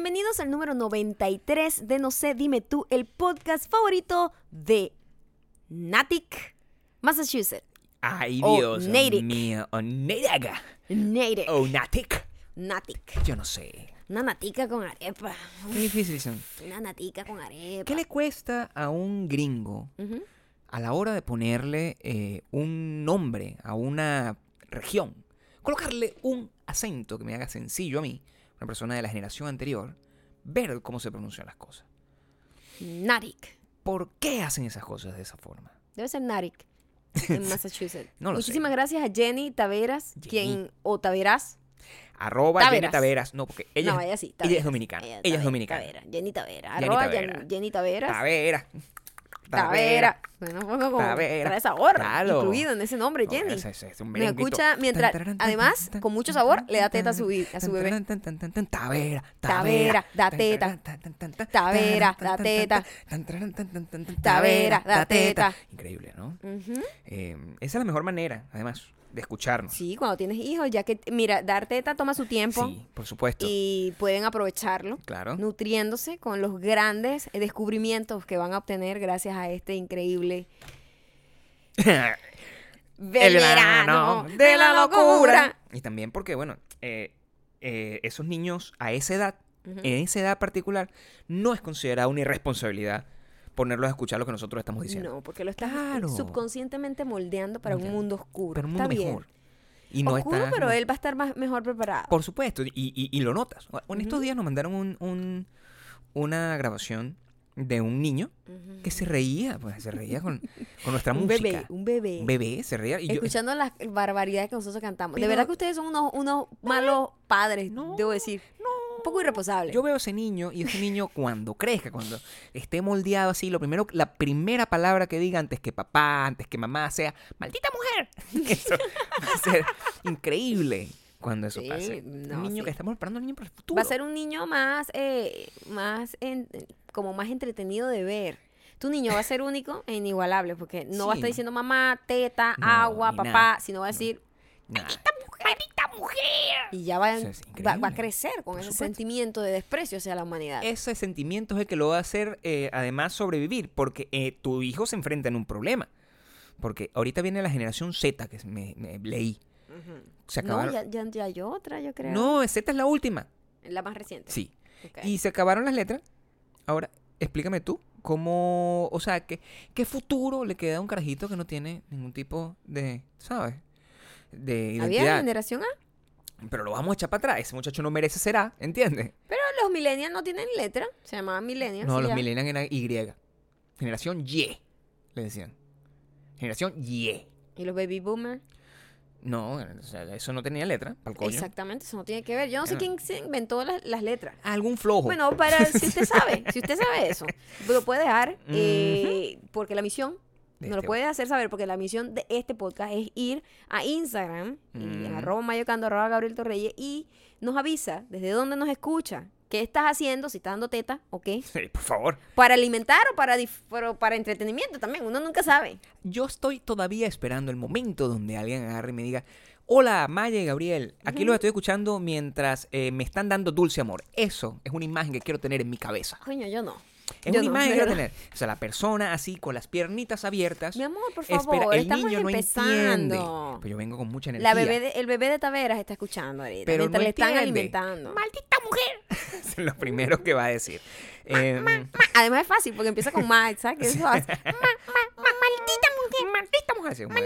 Bienvenidos al número 93 de No sé, dime tú, el podcast favorito de Natick, Massachusetts. Ay, O Dios Natick. mío. O Natick. Natick. O Natick. Natick. Yo no sé. Una natica con arepa. Qué difícil son. Una natica con arepa. ¿Qué le cuesta a un gringo a la hora de ponerle eh, un nombre a una región? Colocarle un acento que me haga sencillo a mí, una persona de la generación anterior, ver cómo se pronuncian las cosas. Natick. ¿Por qué hacen esas cosas de esa forma? Debe ser Natick. En Massachusetts. No lo sé. Muchísimas gracias a Jenny Taveras, Jenny. quien, o Taveras. Arroba Jenny Taveras. No, porque ella, no, es- ella sí. ella es dominicana. Ella, es dominicana. Tavera, Jenny Taveras. Jenny Arroba Taveras. Jen- Jenny Taveras. Taveras. Tavera. Bueno, un poco como trae sabor incluido en ese nombre, No, Jenny. ese- ese es un Me escucha mientras, además, con mucho sabor, le da teta a su, a su bebé. Tavera, Tavera, da teta. Tavera, da teta. Tavera, da teta. Increíble, ¿no? Eh, esa es la mejor manera, además, de escucharnos. Sí, cuando tienes hijos, ya que, mira, dar teta toma su tiempo Sí, por supuesto. y pueden aprovecharlo. Claro. nutriéndose con los grandes descubrimientos que van a obtener gracias a este increíble verano de la locura. Y también porque, bueno, eh, eh, esos niños a esa edad, en esa edad particular, no es considerada una irresponsabilidad ponerlos a escuchar lo que nosotros estamos diciendo. No, porque lo estás Claro. subconscientemente moldeando para un mundo oscuro. Pero un Está mundo bien. mejor. Y no oscuro, está pero él va a estar más, mejor preparado. Por supuesto, y, y- y lo notas. En estos días nos mandaron un, un- una grabación de un niño que se reía, pues se reía con, con nuestra un música. bebé, un bebé. Un bebé se reía. Y yo, Escuchando las barbaridades que nosotros cantamos. de verdad que ustedes son unos, unos malos padres, No, debo decir. Poco irresponsables. yo veo ese niño y ese niño cuando crezca, cuando esté moldeado así, lo primero, la primera palabra que diga antes que papá, antes que mamá, sea maldita mujer. Eso va a ser increíble cuando eso Sí, pase. no, un niño sí. que estamos preparando un niño para el futuro. Va a ser un niño más, eh, más en- como más entretenido de ver. Tu niño va a ser único e inigualable, porque no va a estar diciendo mamá, teta, No, agua, papá, nada. sino va a decir, Nah, ¡maldita mujer! Y ya va, es va, va a crecer con Por ese supuesto. sentimiento de desprecio hacia la humanidad. ese sentimiento es el que lo va a hacer eh, además sobrevivir, porque eh, tu hijo se enfrenta en un problema. Porque ahorita viene la generación Z, que me, me leí. Ujú. Se No, acabaron. ya, ya, ya hay otra, yo creo. No, Z es la última. La más reciente. Sí. Ok. Y se acabaron las letras. Ahora, explícame tú, cómo, o sea, ¿qué, qué futuro le queda a un carajito que no tiene ningún tipo de, ¿sabes? De ¿Había generación A? Pero lo vamos a echar para atrás. Ese muchacho no merece será, ¿entiendes? Pero los millennials no tienen letra. Se llamaban millennials. No, los ya. millennials eran Y. Generación Y, le decían. Generación Y. Y los baby boomers. No, o sea, eso no tenía letra, para el coño. Exactamente, eso no tiene que ver. Yo no sé quién se inventó las, las letras. Algún flojo. Bueno, para si usted sabe, si usted sabe eso, lo puede dejar, eh, porque la misión Nos lo este- puede hacer saber, porque la misión de este podcast es ir a Instagram, y en Mm. arroba mayocando, arroba Gabriel Torreyes, y nos avisa desde dónde nos escucha, qué estás haciendo, si estás dando teta o qué, Sí, por favor. para alimentar o para, pero para entretenimiento también, uno nunca sabe. Yo estoy todavía esperando el momento donde alguien agarre y me diga, hola, Maya y Gabriel, aquí los estoy escuchando mientras eh, me están dando dulce amor. Eso es una imagen que quiero tener en mi cabeza. Coño, yo no. Es Yo una no, imagen que tener. O sea, la persona así con las piernitas abiertas. Mi amor, por Espera, favor, el estamos niño no entiende. empezando. Pues yo vengo con mucha energía. La bebé de- el bebé de Taveras está escuchando ahorita, Pero mientras no le están alimentando. ¡Maldita mujer! es lo primero que va a decir. Em, Además es fácil porque empieza con ma, ¿sabes? Que eso hace. maldita mujer, maldita mujer. Así como,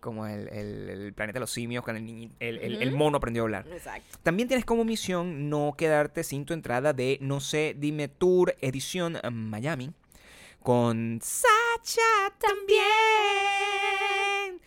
como el, el- el planeta de los simios, cuando el, el, el- mono aprendió a hablar. Exacto. También tienes como misión no quedarte sin tu entrada de No sé, dime Tour edición eh, Miami con Sacha también.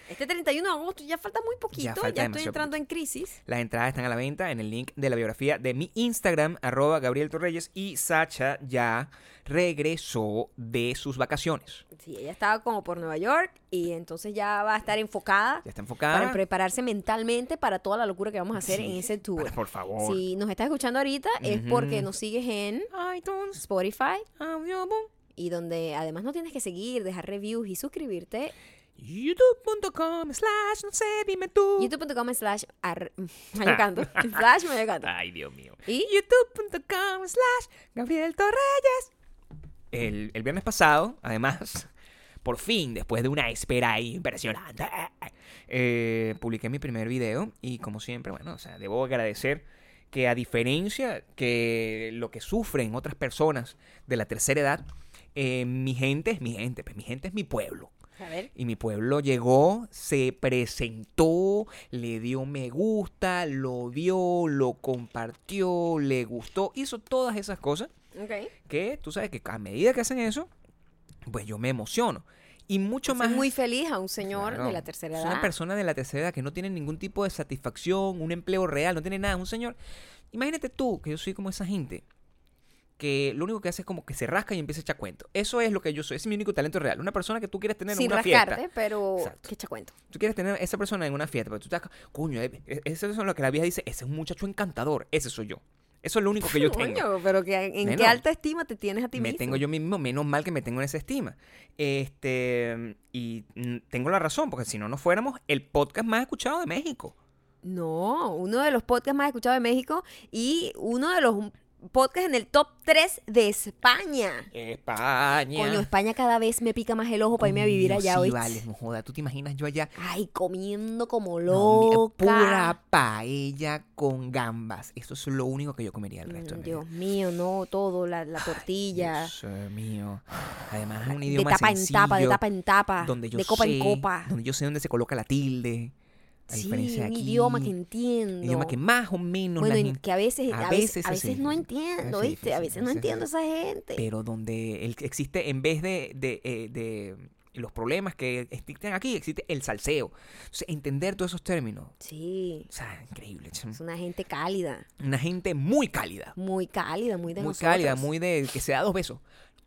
Este 31 de agosto ya falta muy poquito, ya, estoy entrando en crisis. Las entradas están a la venta en el link de la biografía de mi Instagram, arroba Gabriel Torreyes, y Sacha ya regresó de sus vacaciones. Sí, ella estaba como por Nueva York y entonces ya va a estar enfocada Ya está enfocada. para prepararse mentalmente para toda la locura que vamos a hacer Sí, en ese tour. para- por favor. Si nos estás escuchando ahorita es porque nos sigues en iTunes, Spotify Audioboom. y donde además no tienes que seguir, dejar reviews y suscribirte youtube.com slash no sé, dime tú. youtube.com slash ar- Mayo Canto. slash Mayo Canto. Ay, Dios mío. Y youtube.com slash Gabriel Torreyes. El, el viernes pasado, además, por fin, después de una espera ahí impresionante, eh, publiqué mi primer video y como siempre, bueno, o sea, debo agradecer que a diferencia que lo que sufren otras personas de la tercera edad, eh, mi gente es mi gente, pues mi gente es mi pueblo. A ver. Y mi pueblo llegó, se presentó, le dio me gusta, lo vio, lo compartió, le gustó, hizo todas esas cosas que tú sabes que a medida que hacen eso, pues yo me emociono. Y mucho más... muy feliz a un señor Claro, de la tercera es edad. una persona de la tercera edad que no tiene ningún tipo de satisfacción, un empleo real, no tiene nada. Un señor. Imagínate tú que yo soy como esa gente que lo único que hace es como que se rasca y empieza a echar cuento. Eso es lo que yo soy. Ese es mi único talento real. Una persona que tú quieres tener Sin en una rascarte, fiesta. pero Exacto. qué cuento. Tú quieres tener a esa persona en una fiesta, pero tú estás, coño, eh, eh, eso es lo que la vieja dice, ese es un muchacho encantador, ese soy yo. Eso es lo único que yo tengo. Coño, pero que en qué alta estima te tienes a ti me mismo. tengo yo mismo, menos mal que me tengo en esa estima. Este, y tengo la razón, porque si no, no fuéramos el podcast más escuchado de México. No, uno de los podcasts más escuchados de México y uno de los podcasts en el top 3 de España. España. Coño, España cada vez me pica más el ojo para irme a vivir allá sí, hoy. vale, no joda. ¿Tú te imaginas yo allá? Ay, comiendo como No, loca. pura paella con gambas. Eso es lo único que yo comería el resto Mm, de mi Dios vida. mío, no, todo, la, la tortilla. Dios mío. Además es un de idioma tapa en tapa, de tapa en tapa. donde yo de copa sé, en copa. Donde yo sé dónde se coloca la tilde. A Sí, diferencia de un aquí. idioma que entiendo. idioma que más o menos bueno, la gente- que a veces, a a veces, veces a es veces no entiendo, veces ¿viste? A difícil, veces a no veces entiendo a esa gente. pero donde el, existe, en vez de, de, eh, de los problemas que existen aquí, existe el salseo. Entonces, entender todos esos términos, Sí, o sea, increíble. es una gente cálida, Una gente muy cálida. muy cálida, muy de muy nosotros. cálida, muy de que se da dos besos.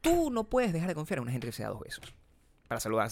Tú no puedes dejar de confiar en una gente que se da dos besos. Para saludar.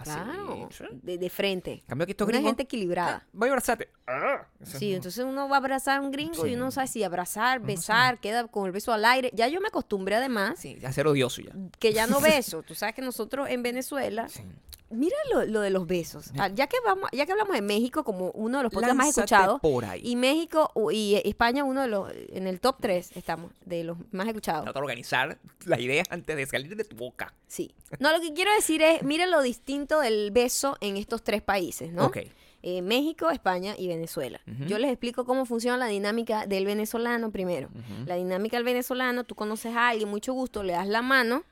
Así. Claro, ¿sí? de, de frente. En cambio aquí estos Una gringos, gente equilibrada. Voy a abrazarte. Ah, Sí, entonces uno va a abrazar a un gringo y uno no sabe si abrazar, besar, queda con el beso al aire. Ya yo me acostumbré además Sí, a ser odioso ya. que ya no beso. Tú sabes que nosotros en Venezuela, Sí. Mira lo, lo de los besos. Ah, Ya que vamos, ya que hablamos de México como uno de los podcasts más escuchados por ahí. y México y España uno de los en el top 3 estamos de los más escuchados. Trata de organizar las ideas antes de salir de tu boca. Sí. No, lo que quiero decir es, mira lo distinto del beso en estos tres países, ¿no? Ok. Eh, México, España y Venezuela. Yo les explico cómo funciona la dinámica del venezolano primero. La dinámica del venezolano, tú conoces a alguien, mucho gusto, le das la mano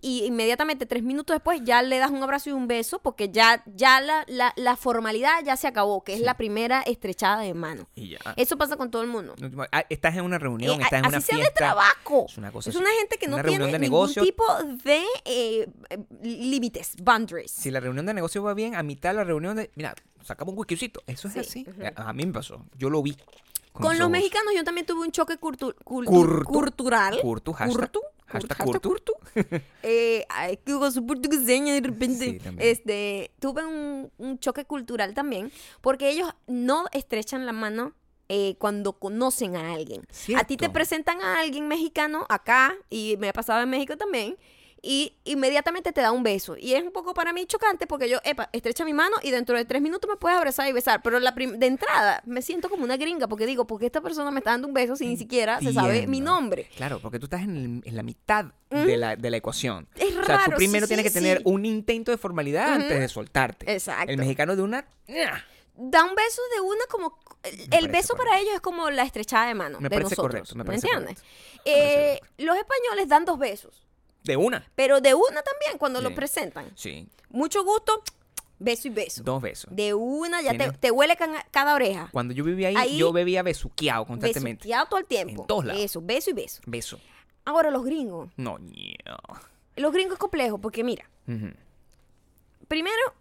y inmediatamente tres minutos después ya le das un abrazo y un beso porque ya, ya la, la, la formalidad ya se acabó, que es la primera estrechada de mano. Y ya. Eso pasa con todo el mundo. Ah, Estás en una reunión, Eh, estás en así una sea fiesta. de trabajo. Es una cosa Es así. una gente que no tiene ningún tipo de eh, eh, límites, boundaries. Si la reunión de negocio va bien, a mitad de la reunión de, mira, sacamos un whiskycito. Eso es Sí, así. A a mí me pasó. Yo lo vi. Con los mexicanos yo también tuve un choque cultu- cultu- Curtu. cultural. Curtu, hashtag. Curtu, Hashtag hashtag curtu. Eh, ay, que con su portugueseña de repente. Sí, este, tuve un, un choque cultural también, porque ellos no estrechan la mano eh, cuando conocen a alguien. A ti te Cierto. presentan a alguien mexicano acá, y me ha pasado en México también, y inmediatamente te da un beso. Y es un poco para mí chocante porque yo, epa, estrecha mi mano y dentro de tres minutos me puedes abrazar y besar. Pero la de entrada me siento como una gringa porque digo, porque esta persona me está dando un beso si ni siquiera se sabe mi nombre? Claro, porque tú estás en, el- en la mitad de, la, de la ecuación. Es o sea, tú raro, primero sí, tienes sí, que tener sí. un intento de formalidad antes de soltarte. Exacto. El mexicano de una... da un beso de una como el Me el parece beso para ellos es como la estrechada de mano Me de parece nosotros, correcto, me parece entiendes? correcto. Me parece Eh, los españoles dan dos besos, De una. pero de una también cuando Sí. lo presentan. Sí. Mucho gusto, beso y beso. Dos besos. De una ya te, huele ca- cada oreja. Cuando yo vivía ahí, Ahí- yo bebía besuqueado constantemente. Besuqueado todo el tiempo. En todos lados. Eso, beso y beso. Beso. Ahora los gringos. No, ño. Los gringos es complejo porque mira, primero,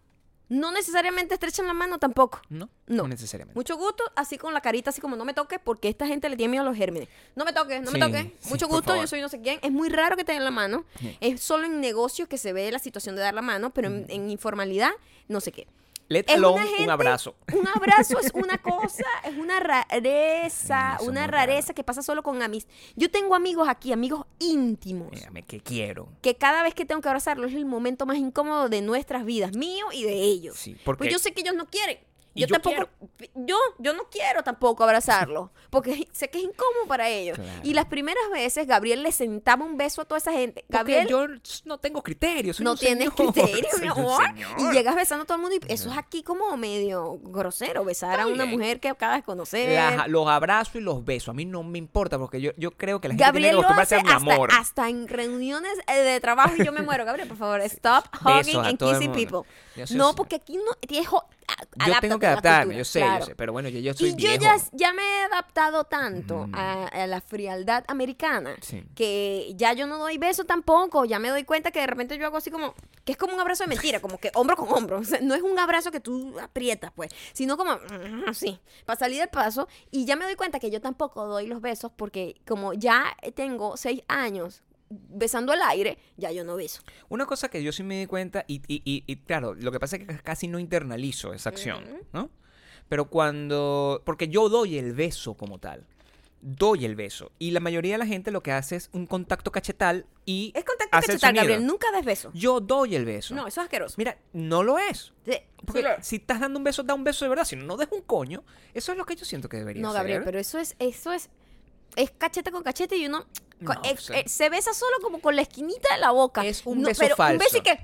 no necesariamente estrechan la mano tampoco. No, No. no necesariamente. Mucho gusto, así con la carita, así como no me toques, porque esta gente le tiene miedo a los gérmenes. No me toques, no me toques. sí, Mucho gusto, yo soy no sé quién. Es muy raro que te den la mano. Sí. Es solo en negocios que se ve la situación de dar la mano, pero en, en informalidad, no sé qué. Let Es alone una gente- un abrazo. Un abrazo es una cosa, es una rareza, una rareza raro. que pasa solo con amis. Yo tengo amigos aquí, amigos íntimos, Mírame, que quiero. que cada vez que tengo que abrazarlos es el momento más incómodo de nuestras vidas, mío y de ellos. Sí, porque Pues yo sé que ellos no quieren. Y Yo, yo tampoco, yo, yo no quiero tampoco abrazarlos, porque sé que es incómodo para ellos. Claro. Y las primeras veces Gabriel le sentaba un beso a toda esa gente. Porque Gabriel yo no tengo criterios. soy no un tienes señor, criterio, mi amor. Y llegas besando a todo el mundo y eso es aquí como medio grosero, besar Está a una bien. mujer que acabas de conocer. Los abrazos y los besos. A mí no me importa porque yo, yo creo que la gente Gabriel tiene que acostumbrarse a mi hasta, amor. hasta en reuniones eh, de trabajo y yo me muero. Gabriel, por favor, stop hugging and kissing people. Yo No, porque aquí no tienes jo- a- Yo tengo que adaptarme, yo sé, claro. yo sé. Pero bueno, yo, yo soy Y yo ya, ya me he adaptado tanto Mm. a, a la frialdad americana Sí. que ya yo no doy beso tampoco. Ya me doy cuenta que de repente yo hago así como, que es como un abrazo de mentira, como que hombro con hombro. O sea, no es un abrazo que tú aprietas, pues, sino como mm, así, para salir del paso. Y ya me doy cuenta que yo tampoco doy los besos porque como ya tengo seis años besando el aire, ya yo no beso. Una cosa que yo sí me di cuenta, y, y, y- y claro, lo que pasa es que casi no internalizo esa acción, ¿no? Pero cuando. Porque yo doy el beso como tal. Doy el beso. Y la mayoría de la gente lo que hace es un contacto cachetal y. Es contacto hace cachetal. Gabriel, nunca des beso. Yo doy el beso. No, eso es asqueroso. Mira, no lo es. Sí, Porque sí lo es. si estás dando un beso, da un beso de verdad. Si no, no des un coño. Eso es lo que yo siento que debería No, ser. Gabriel, pero eso es, eso es, es cachete con cachete y uno No, eh, o sea. eh, se besa solo como con la esquinita de la boca. Es un No, beso pero falso. Un beso y que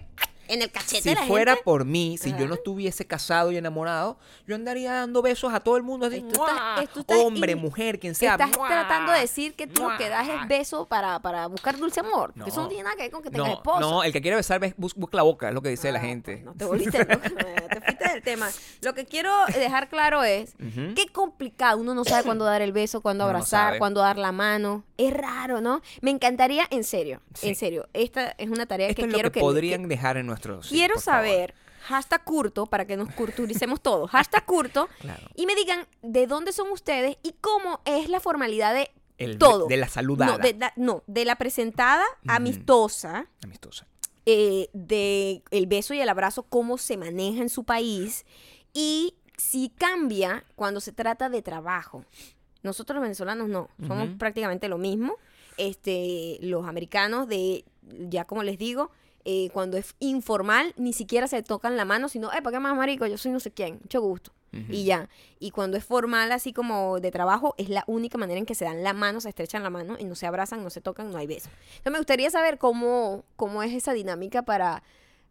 en el cachete Si de la fuera gente. por mí, si yo no estuviese casado y enamorado, yo andaría dando besos a todo el mundo así, Tú estás- ¡mua! tú estás hombre, in- mujer, quien sea. Estás ¡mua! tratando de decir que tú lo que das es beso para, para buscar dulce amor. Eso no tiene nada que ver con que tengas No, esposa. no, el que quiere besar bes- bus- busca la boca, es lo que dice la Ah, gente. pues, No te volviste te fuiste del tema. Lo que quiero dejar claro es Ujú. qué complicado. Uno no sabe cuándo dar el beso, cuándo Uno abrazar, cuándo dar la mano. Es raro, ¿no? Me encantaría, en serio, Sí. en serio. Esta es una tarea Esto que es lo quiero que que podrían dejar en nuestros. Quiero saber, hashtag curto, para que nos culturicemos todos, hashtag curto, Claro. y me digan de dónde son ustedes y cómo es la formalidad de El- todo. De la saludada. No de, la- no, de la presentada amistosa, Amistosa. eh, de el beso y el abrazo, cómo se maneja en su país y si cambia cuando se trata de trabajo. Nosotros los venezolanos no, somos prácticamente lo mismo. Este, los americanos de, ya como les digo, eh, cuando es informal, ni siquiera se tocan la mano, sino, eh, ¿para qué más marico? Yo soy no sé quién, mucho gusto. Y ya. Y cuando es formal, así como de trabajo, es la única manera en que se dan la mano, se estrechan la mano y no se abrazan, no se tocan, no hay beso. Entonces me gustaría saber cómo, cómo es esa dinámica para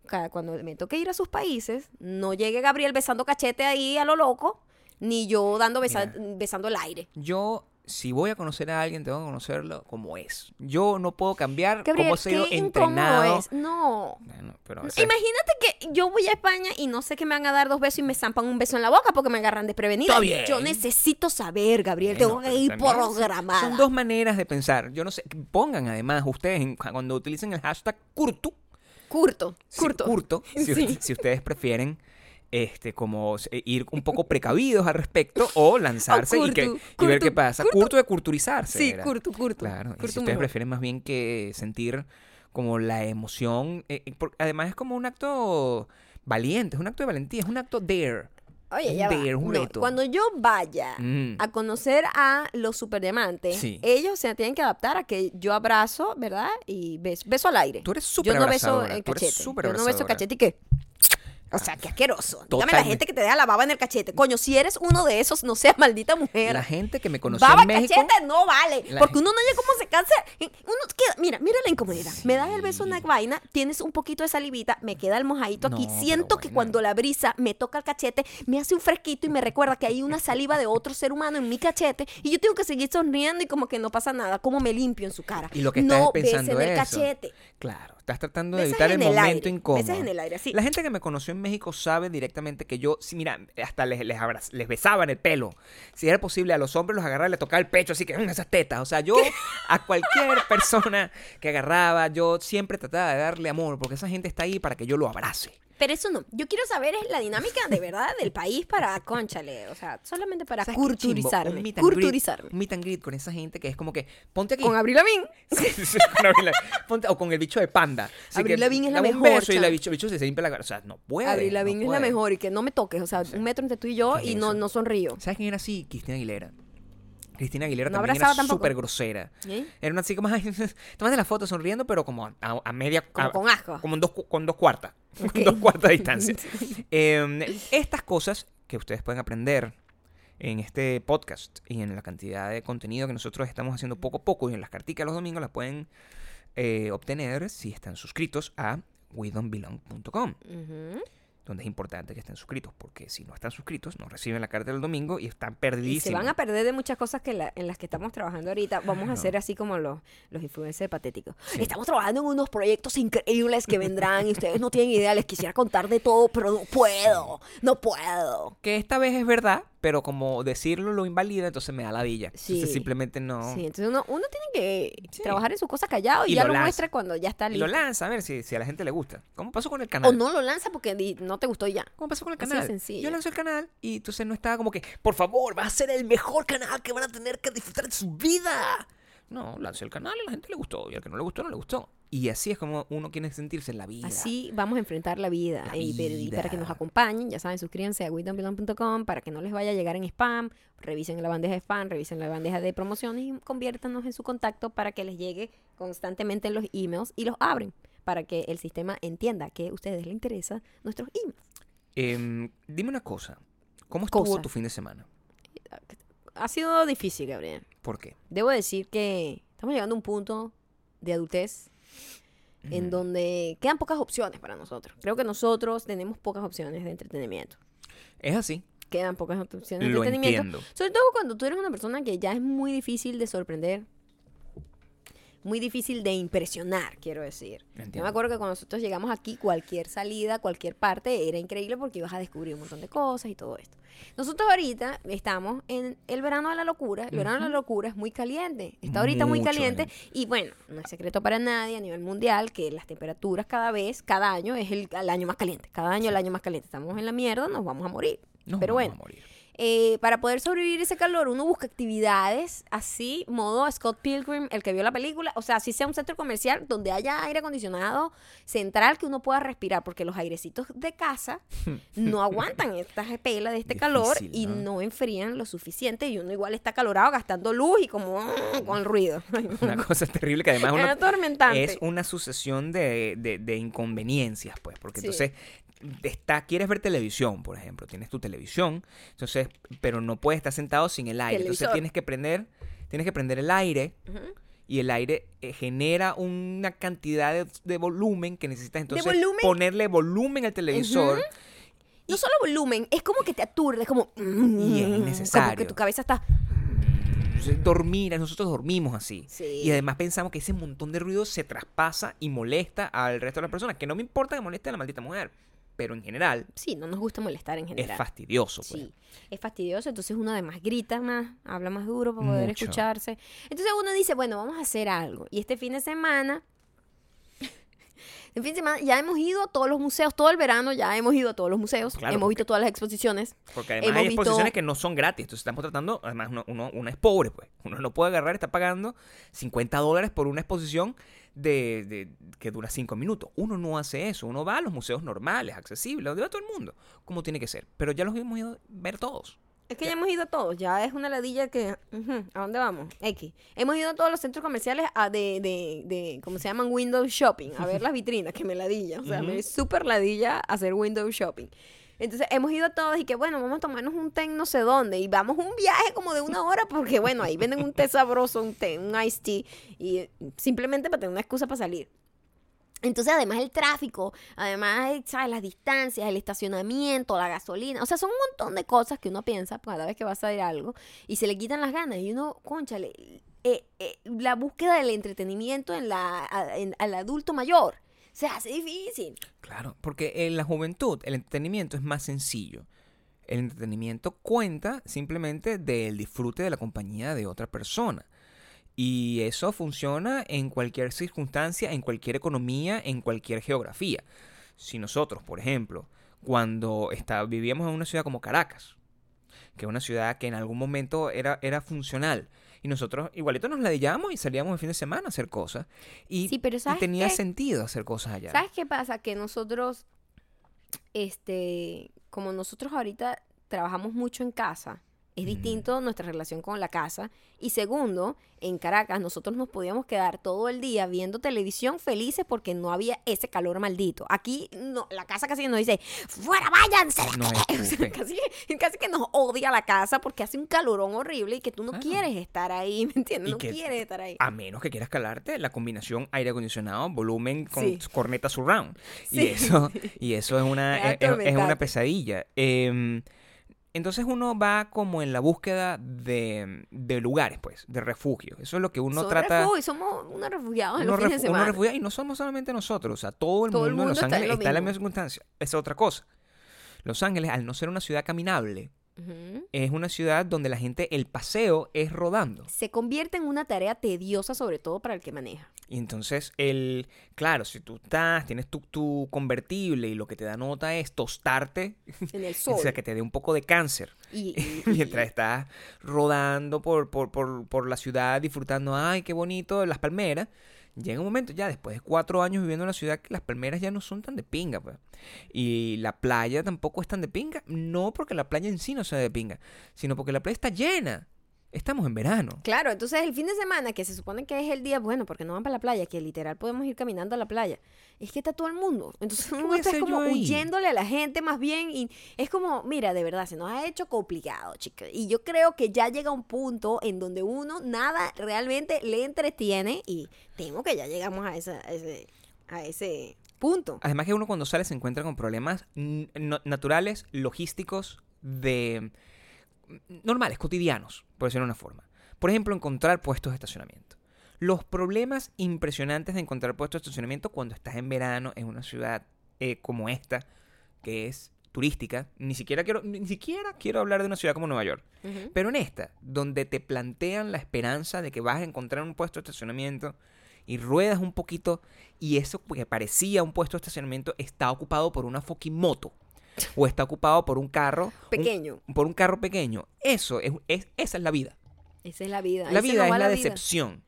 cada- cuando me toque ir a sus países, no llegue Gabriel besando cachete ahí a lo loco, ni yo dando besa- Mira. besando el aire. Yo, si voy a conocer a alguien, tengo que conocerlo como es. Yo no puedo cambiar Gabriel, cómo sido incómodo entrenado. es. No. Bueno, pero ese- Imagínate que yo voy a España y no sé que me van a dar dos besos y me zampan un beso en la boca porque me agarran desprevenida. Está bien. Yo necesito saber, Gabriel. Tengo que ir programada. Son dos maneras de pensar. Yo no sé. Pongan además ustedes cuando utilicen el hashtag curto. Curto, Sí, curto. curto, si, Sí. usted- si ustedes prefieren este como eh, ir un poco precavidos al respecto o lanzarse y, que- y ver qué pasa. curto. De culturizarse. Sí, era. curto, curto. Claro, y si ustedes mejor. prefieren más bien que sentir como la emoción, eh, eh, además es como un acto valiente, es un acto de valentía, es un acto dare. Oye, un ya va. dare, un No, reto. cuando yo vaya Mm. a conocer a los superdiamantes, Sí. ellos se tienen que adaptar a que yo abrazo, ¿verdad? Y beso, beso al aire. Tú eres súper Yo no beso cachete. Yo no beso cachete y qué. O sea, qué asqueroso. Dígame la gente que te deja la baba en el cachete. Coño, si eres uno de esos, no seas maldita mujer. La gente que me conoció Baba en México, cachete no vale. La porque uno no oye cómo se cansa. Uno queda, mira, mira la incomodidad. Me das el beso en la vaina, tienes un poquito de salivita, me queda el mojadito aquí. No, pero Siento que bueno. cuando la brisa me toca el cachete, me hace un fresquito y me recuerda que hay una saliva de otro ser humano en mi cachete. Y yo tengo que seguir sonriendo y como que no pasa nada. Como me limpio en su cara. Y lo que estás no pensando besen el eso. cachete. Claro, estás tratando de evitar el en el momento aire, incómodo. en el aire, así. La gente que me conoció en México sabe directamente que yo, si mira, hasta les, les, abraz- les besaba en el pelo. Si era posible, a los hombres los agarraba y les tocaba el pecho, así que "Mm, esas tetas. O sea, yo a cualquier persona que agarraba, yo siempre trataba de darle amor, porque esa gente está ahí para que yo lo abrace. Pero eso no. Yo quiero saber es la dinámica de verdad del país para, conchale, o sea, solamente para culturizarme. Meet and greet- meet and greet con esa gente que es como que, ponte aquí. Con Avril Lavigne. Sí, sí, con Avril Lavigne. Ponte- o con el bicho de panda. Así Avril que Lavigne es la dame un mejor, beso y el bicho, bicho se limpia la cara. O sea, no puede. Avril no Lavigne es la puede. mejor y que no me toques, o sea, un metro entre tú y yo ¿Qué es y no, no sonrío. ¿Sabes quién era así? Cristina Aguilera. Cristina Aguilera No también era súper grosera. Era una así como, tomaste la foto sonriendo, pero como a, a media... Como a- con asco. Como en dos, con dos cuartas. Con dos cuartas de distancia. Eh, estas cosas que ustedes pueden aprender en este podcast y en la cantidad de contenido que nosotros estamos haciendo poco a poco y en las carticas los domingos las pueden eh, obtener si están suscritos a wedon'tbelong.com Ujú. Donde es importante que estén suscritos porque si no están suscritos no reciben la carta del domingo y están Y se perdidísimos. van a perder de muchas cosas que la- en las que estamos trabajando ahorita. Vamos a Claro. hacer así como los, los influencers patéticos. Sí. Estamos trabajando en unos proyectos increíbles que vendrán y ustedes no tienen idea. Les quisiera contar de todo, pero no puedo. No puedo. Que esta vez es verdad, pero como decirlo lo invalida, entonces me da la villa. Sí. Entonces simplemente no. Sí, entonces uno, uno tiene que Sí. trabajar en sus cosas callado y, Y ya lo muestra cuando ya está Y listo. lo lanza a ver si, si a la gente le gusta. ¿Cómo pasó con el canal? o no lo lanza porque no te gustó ya. ¿Cómo pasó con el Así canal? sencillo. Yo lanzo el canal y entonces no estaba como que, por favor, va a ser el mejor canal que van a tener que disfrutar de su vida. No, lancé el canal y a la gente le gustó. Y al que no le gustó, no le gustó. Y así es como uno quiere sentirse en la vida. Así vamos a enfrentar la vida. La Y, y para que vida. nos acompañen, ya saben, suscríbanse a WeDon'tBelong.com para que no les vaya a llegar en spam. Revisen la bandeja de spam, revisen la bandeja de promociones y conviértanos en su contacto para que les llegue constantemente en los emails y los abren para que el sistema entienda que a ustedes les interesa nuestros emails. Em, dime una cosa. ¿Cómo estuvo Cosa. tu fin de semana? Ha sido difícil, Gabriel. ¿Por qué? Debo decir que estamos llegando a un punto de adultez en donde quedan pocas opciones para nosotros. Creo que nosotros tenemos pocas opciones de entretenimiento. Es así. Quedan pocas opciones de Lo entretenimiento. entiendo. Sobre todo cuando tú eres una persona que ya es muy difícil de sorprender. Muy difícil de impresionar, quiero decir. Yo Entiendo. me acuerdo que cuando nosotros llegamos aquí, cualquier salida, cualquier parte, era increíble porque ibas a descubrir un montón de cosas y todo esto. Nosotros ahorita estamos en el verano de la locura. El verano de la locura es muy caliente. Está ahorita muy caliente. Y bueno, no es secreto para nadie a nivel mundial que las temperaturas cada vez, cada año, es el, el año más caliente. Cada año el año más caliente. Estamos en la mierda, nos vamos a morir. Nos Pero vamos bueno, a morir. Eh, para poder sobrevivir ese calor, uno busca actividades así, modo Scott Pilgrim, el que vio la película. O sea, así sea un centro comercial donde haya aire acondicionado central que uno pueda respirar, porque los airecitos de casa no aguantan esta pela de este calor y ¿no? no enfrían lo suficiente. Y uno igual está calorado gastando luz y como mm, con el ruido. Una cosa terrible que además Es uno atormentante. es una sucesión de, de- de inconveniencias, pues, porque Sí. entonces está, quieres ver televisión, por ejemplo, tienes tu televisión, entonces, pero no puedes estar sentado sin el aire, entonces tienes que prender, tienes que prender el aire y el aire eh, genera una cantidad de, de volumen que necesitas entonces volumen? ponerle volumen al televisor. No solo volumen, es como que te aturde, es como... Y es Como que tu cabeza está... Dormir, nosotros dormimos así. Sí. Y además pensamos que ese montón de ruido se traspasa y molesta al resto de las personas. Que no me importa que moleste a la maldita mujer. Pero en general Sí, no nos gusta molestar en general. es fastidioso. Pues. Sí, es fastidioso, entonces uno además grita más, habla más duro para poder Mucho. escucharse. Entonces uno dice, bueno, vamos a hacer algo. Y este fin de semana, el fin de semana ya hemos ido a todos los museos, todo el verano ya hemos ido a todos los museos, Claro, hemos porque- visto todas las exposiciones. Porque además Hemos hay visto- exposiciones que no son gratis. Entonces estamos tratando, además uno, uno, uno es pobre, pues. Uno no puede agarrar, está pagando 50 dólares por una exposición de, de- que dura 5 minutos. Uno no hace eso. Uno va a los museos normales, accesibles, donde va todo el mundo, como tiene que ser. Pero ya los hemos ido a ver todos. Es que ya hemos ido a todos, ya es una ladilla que... ¿A dónde vamos? X. Hemos ido a todos los centros comerciales a de, de, de, ¿cómo se llaman? Window shopping, a ver las vitrinas, que me ladilla. O sea, me Ujú. es súper ladilla hacer window shopping. Entonces hemos ido a todos y que bueno, vamos a tomarnos un té no sé dónde y vamos un viaje como de una hora porque bueno, ahí venden un té sabroso, un té, un iced tea y simplemente para tener una excusa para salir. Entonces, además el tráfico, además, ¿sabes? Las distancias, el estacionamiento, la gasolina, o sea, son un montón de cosas que uno piensa cada vez que va a salir algo y se le quitan las ganas y uno, conchale, eh, eh, la búsqueda del entretenimiento en la, en- al adulto mayor se hace difícil. Claro, porque en la juventud el entretenimiento es más sencillo. El entretenimiento cuenta simplemente del disfrute de la compañía de otra persona. Y eso funciona en cualquier circunstancia, en cualquier economía, en cualquier geografía. si nosotros, por ejemplo, cuando está, vivíamos en una ciudad como Caracas, que es una ciudad que en algún momento era, era funcional, y nosotros igualito nos ladillábamos y salíamos el fin de semana a hacer cosas, y, Sí, pero y ¿sabes tenía qué? sentido hacer cosas allá. ¿Sabes qué pasa? Que nosotros, este, como nosotros ahorita trabajamos mucho en casa, es distinto nuestra relación con la casa. Y segundo, en Caracas nosotros nos podíamos quedar todo el día viendo televisión felices porque no había ese calor maldito. Aquí no, la casa casi nos dice, fuera, váyanse. de Nos aquí". O sea, escupe. casi, casi que nos odia la casa porque hace un calorón horrible y que tú no quieres estar ahí, ¿me entiendes? No quieres estar ahí. A menos que quieras calarte la combinación aire acondicionado, volumen con Sí. corneta surround. Sí. Y eso, y eso es una, Es una pesadilla. Em, entonces uno va como en la búsqueda de, de lugares, pues, de refugio. Eso es lo que uno trata. refugios, somos unos refugiados en Uno, los fines de refu- semana. y no somos solamente nosotros, o sea, todo el Todo el mundo en mundo Los está en Ángeles está en la misma circunstancia. Es otra cosa. Los Ángeles, al no ser una ciudad caminable, Es una ciudad donde la gente, el paseo es rodando. Se convierte en una tarea tediosa, sobre todo para el que maneja. Y entonces, el, claro, si tú estás, tienes tu, tu convertible y lo que te da nota es tostarte, En el o sol. sea, que te dé un poco de cáncer. Y, y- Mientras estás rodando por, por, por, por la ciudad, disfrutando, ay, qué bonito, las palmeras. Llega un momento ya, después de cuatro años viviendo en la ciudad, que las palmeras ya no son tan de pinga, pues. Y la playa tampoco es tan de pinga. No porque la playa en sí no sea de pinga, sino porque la playa está llena. Estamos en verano. Claro, entonces el fin de semana, que se supone que es el día bueno, porque no van para la playa, que literal podemos ir caminando a la playa, es que está todo el mundo. Entonces uno está como huyéndole a la gente más bien y es como, mira, de verdad, se nos ha hecho complicado, chicos. Y yo creo que ya llega un punto en donde uno nada realmente le entretiene y temo que ya llegamos a, esa- a ese, a ese punto. Además que uno cuando sale se encuentra con problemas naturales, logísticos, de normales, cotidianos, por decirlo de una forma. Por ejemplo, encontrar puestos de estacionamiento. Los problemas impresionantes de encontrar puestos de estacionamiento cuando estás en verano en una ciudad eh, como esta, que es turística. Ni siquiera quiero, ni siquiera quiero hablar de una ciudad como Nueva York. Pero en esta, donde te plantean la esperanza de que vas a encontrar un puesto de estacionamiento y ruedas un poquito y eso que parecía un puesto de estacionamiento está ocupado por una fucking moto o está ocupado por un carro un- Pequeño. por un carro pequeño. Eso es, es- esa es la vida. Esa es la vida. La ahí vida es la, vida. decepción.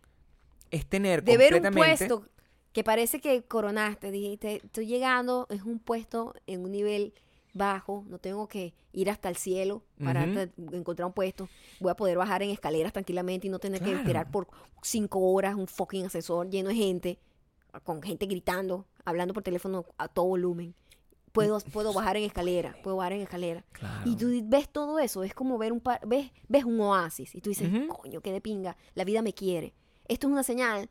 Es tener de ver un completamente puesto que parece que coronaste, dijiste, estoy llegando, es un puesto en un nivel bajo, no tengo que ir hasta el cielo para encontrar un puesto, voy a poder bajar en escaleras tranquilamente y no tener que esperar por cinco horas un fucking ascensor lleno de gente, con gente gritando, hablando por teléfono a todo volumen. Puedo, puedo bajar en escalera, puedo bajar en escalera. Claro. Y tú ves todo eso, es como ver un par, ves, ves un oasis y tú dices, Ujú. coño, qué de pinga, la vida me quiere. Esto es una señal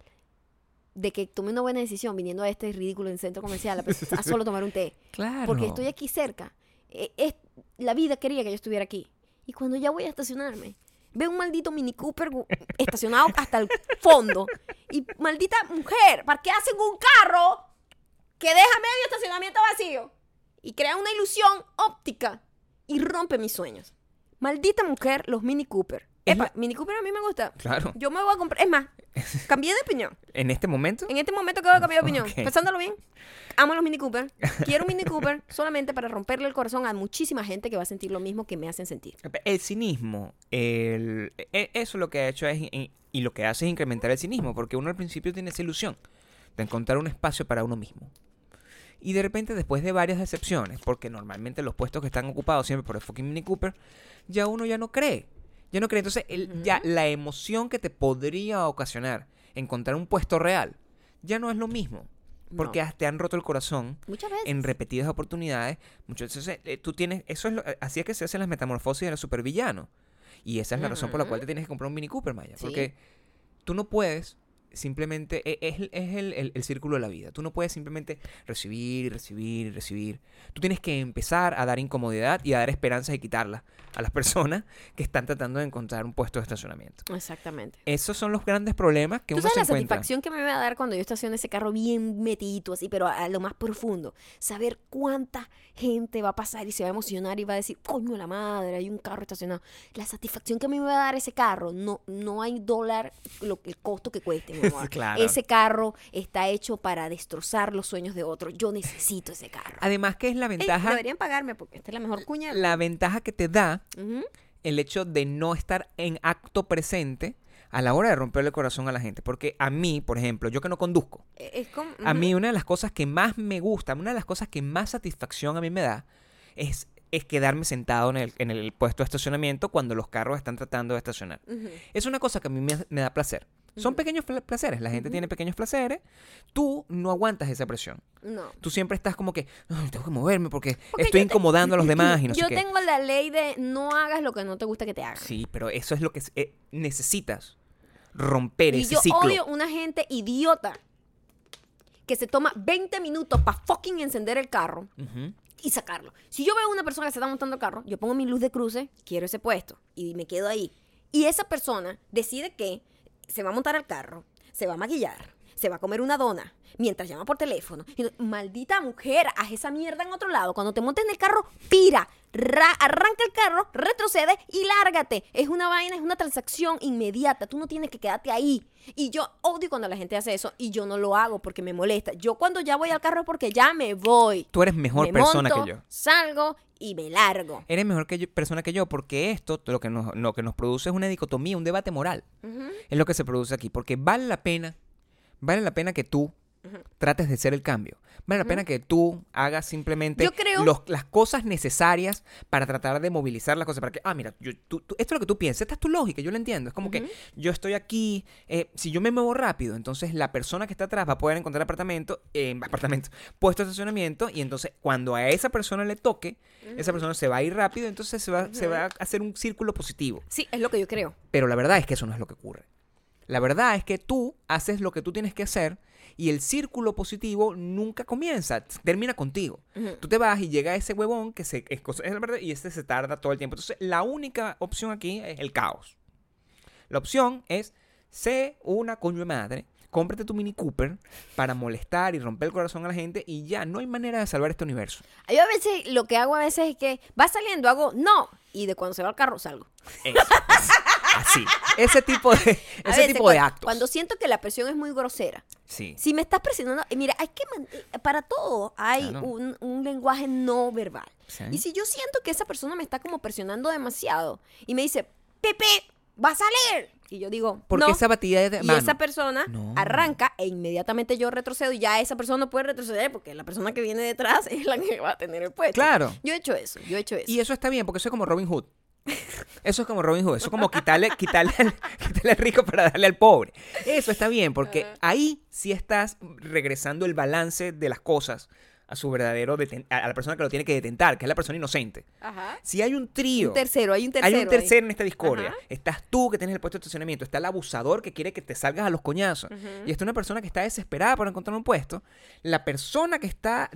de que tomé una buena decisión viniendo a este ridículo en centro comercial a, a solo tomar un té. Claro. Porque estoy aquí cerca. Eh, es, la vida quería que yo estuviera aquí. Y cuando ya voy a estacionarme, veo un maldito Mini Cooper estacionado hasta el fondo. Y maldita mujer, parqueas en un carro que deja medio estacionamiento vacío. Y crea una ilusión óptica y rompe mis sueños. Maldita mujer, los Mini Cooper. Epa, la- Mini Cooper a mí me gusta. Claro. Yo me voy a comprar. Es más, cambié de opinión. En este momento, En este momento acabo de cambiar de opinión. Ok. Pensándolo bien, amo los Mini Cooper. Quiero un Mini Cooper solamente para romperle el corazón a muchísima gente que va a sentir lo mismo que me hacen sentir. El cinismo, el, e- eso lo que ha hecho es, y lo que hace es incrementar el cinismo, porque uno al principio tiene esa ilusión de encontrar un espacio para uno mismo. Y de repente, después de varias decepciones, porque normalmente los puestos que están ocupados siempre por el fucking Mini Cooper, ya uno ya no cree. Ya no cree. Entonces, el- ya la emoción que te podría ocasionar encontrar un puesto real, ya no es lo mismo. Porque No. te han roto el corazón Muchas veces. en repetidas oportunidades. Muchas veces eh, tú tienes, eso es lo- eh, así es que se hacen las metamorfosis de los supervillanos. Y esa es la razón por la cual te tienes que comprar un Mini Cooper, Maya. Sí. Porque tú no puedes simplemente, e- es, es el, el- el círculo de la vida. Tú no puedes simplemente recibir recibir recibir. Tú tienes que empezar a dar incomodidad y a dar esperanzas y quitarlas a las personas que están tratando de encontrar un puesto de estacionamiento. Exactamente. Esos son los grandes problemas que ¿Tú uno sabes se la encuentra. satisfacción que me va a dar cuando yo estacione ese carro bien metidito así, pero a, a lo más profundo? Saber cuánta gente va a pasar y se va a emocionar y va a decir, coño la madre, hay un carro estacionado. La satisfacción que a mí me va a dar ese carro, no, no hay dólar lo, el costo que cueste. Mi amor. Claro. Ese carro está hecho para destrozar los sueños de otros. Yo necesito ese carro. Además, que es la Ey, ventaja? deberían pagarme porque esta es la mejor cuña. La ventaja que te da el hecho de no estar en acto presente a la hora de romperle el corazón a la gente. Porque a mí, por ejemplo, yo que no conduzco, Es como, a mí una de las cosas que más me gusta, una de las cosas que más satisfacción a mí me da, es, es quedarme sentado en el, en el puesto de estacionamiento cuando los carros están tratando de estacionar. Es una cosa que a mí me, me da placer. Son pequeños pla- placeres, la gente tiene pequeños placeres, tú no aguantas esa presión. No. Tú siempre estás como que, "Ay, tengo que moverme porque, Porque estoy yo te- incomodando a los demás y no Yo sé qué. tengo la ley de no hagas lo que no te gusta que te hagan. Sí, pero eso es lo que eh, necesitas. Romper y ese yo ciclo. odio una gente idiota que se toma 20 minutos para fucking encender el carro y sacarlo. Si yo veo a una persona que se está montando el carro, yo pongo mi luz de cruce, quiero ese puesto y me quedo ahí. Y esa persona decide que se va a montar al carro, se va a maquillar, se va a comer una dona mientras llama por teléfono. Y no- maldita mujer, haz esa mierda en otro lado. Cuando te montes en el carro, pira, ra- arranca el carro, retrocede y lárgate. Es una vaina, es una transacción inmediata. Tú no tienes que quedarte ahí. Y yo odio cuando la gente hace eso y yo no lo hago porque me molesta. Yo cuando ya voy al carro es porque ya me voy. Tú eres mejor Me persona monto, que yo. Salgo y me largo. Eres mejor que yo- persona que yo porque esto lo que, nos, lo que nos produce es una dicotomía, un debate moral. Es lo que se produce aquí. Porque vale la pena, vale la pena que tú trates de ser el cambio. Vale la pena que tú hagas simplemente Yo creo- los- las cosas necesarias para tratar de movilizar las cosas. Para que, ah, mira, yo- tú- tú- esto es lo que tú piensas, esta es tu lógica, yo lo entiendo. Es como que yo estoy aquí, eh, si yo me muevo rápido, entonces la persona que está atrás va a poder encontrar apartamento, eh, apartamento, puesto de estacionamiento, y entonces cuando a esa persona le toque, esa persona se va a ir rápido, entonces se va, se va a hacer un círculo positivo. Sí, es lo que yo creo. Pero la verdad es que eso no es lo que ocurre. La verdad es que tú haces lo que tú tienes que hacer y el círculo positivo nunca comienza, termina contigo. Tú te vas y llega ese huevón que se es, cosa- es la verdad y este se tarda todo el tiempo. Entonces, la única opción aquí es el caos. La opción es sé una coño de madre, cómprate tu Mini Cooper para molestar y romper el corazón a la gente y ya no hay manera de salvar este universo. Yo a veces, lo que hago a veces es que va saliendo, hago no. Y de cuando se va al carro, salgo. Eso, así. Ese tipo de ese veces, tipo de cu- actos. Cuando siento que la presión es muy grosera. Sí. Si me estás presionando, mira, hay que eh, para todo hay Claro. un, un lenguaje no verbal. Sí. Y si yo siento que esa persona me está como presionando demasiado y me dice, Pepe, va a salir. Y yo digo, Porque no. esa batida de Y esa persona No. arranca e inmediatamente yo retrocedo y ya esa persona no puede retroceder porque la persona que viene detrás es la que va a tener el puesto. Claro. Yo he hecho eso, yo he hecho eso. Y eso está bien, porque eso es como Robin Hood. Eso es como Robin Hood. Eso es como quitarle, quitarle, al, quitarle al rico para darle al pobre. Eso está bien, porque ahí sí estás regresando el balance de las cosas a su verdadero a la persona que lo tiene que detentar, que es la persona inocente. Ajá. Si hay un trío, Un tercero, hay un tercero. hay un ahí. tercero en esta discordia. Ajá. Estás tú que tienes el puesto de estacionamiento, está el abusador que quiere que te salgas a los coñazos. Y está una persona que está desesperada por encontrar un puesto. La persona que está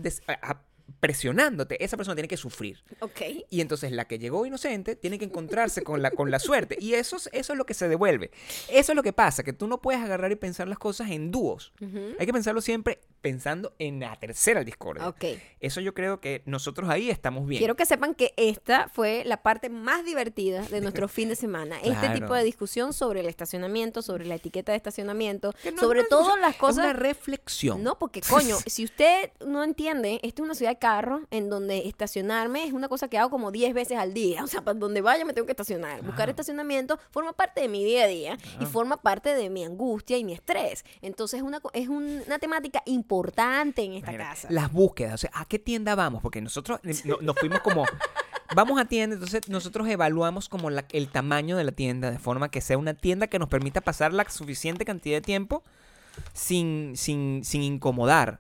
presionándote, esa persona tiene que sufrir. Ok. Y entonces la que llegó inocente tiene que encontrarse con la, con la suerte. Y eso es, eso es lo que se devuelve. Eso es lo que pasa, que tú no puedes agarrar y pensar las cosas en dúos. Hay que pensarlo siempre pensando en la tercera discordia. Ok. Eso yo creo que nosotros ahí estamos bien. Quiero que sepan que esta fue la parte más divertida de nuestro fin de semana. Este Claro. tipo de discusión sobre el estacionamiento, sobre la etiqueta de estacionamiento, no sobre todas las cosas. Es una reflexión. No, porque coño, si usted no entiende, esta es una ciudad de carros en donde estacionarme es una cosa que hago como 10 veces al día. O sea, para donde vaya me tengo que estacionar. Buscar estacionamiento forma parte de mi día a día y forma parte de mi angustia y mi estrés. Entonces es una, es un- una temática importante en esta casa. Las búsquedas, o sea, ¿a qué tienda vamos? Porque nosotros eh, no- nos fuimos como, vamos a tienda, entonces nosotros evaluamos como la- el tamaño de la tienda, de forma que sea una tienda que nos permita pasar la suficiente cantidad de tiempo sin, sin, sin incomodar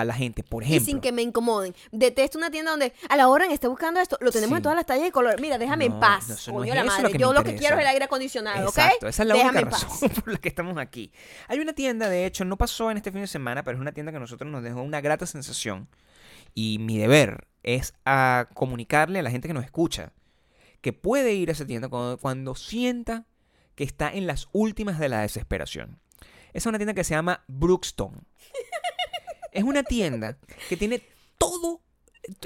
a la gente, por Y ejemplo. sin que me incomoden. Detesto una tienda donde a la hora en esté buscando esto, lo tenemos Sí. en todas las tallas y color. Mira, déjame en paz. no, eso no es la eso madre. lo que Yo lo que quiero es el aire acondicionado, ¿ok? Exacto, esa es la déjame única paz. razón por la que estamos aquí. Hay una tienda, de hecho, no pasó en este fin de semana, pero es una tienda que a nosotros nos dejó una grata sensación. Y mi deber es a comunicarle a la gente que nos escucha que puede ir a esa tienda cuando, cuando sienta que está en las últimas de la desesperación. Es una tienda que se llama Brookstone. Es una tienda que tiene todo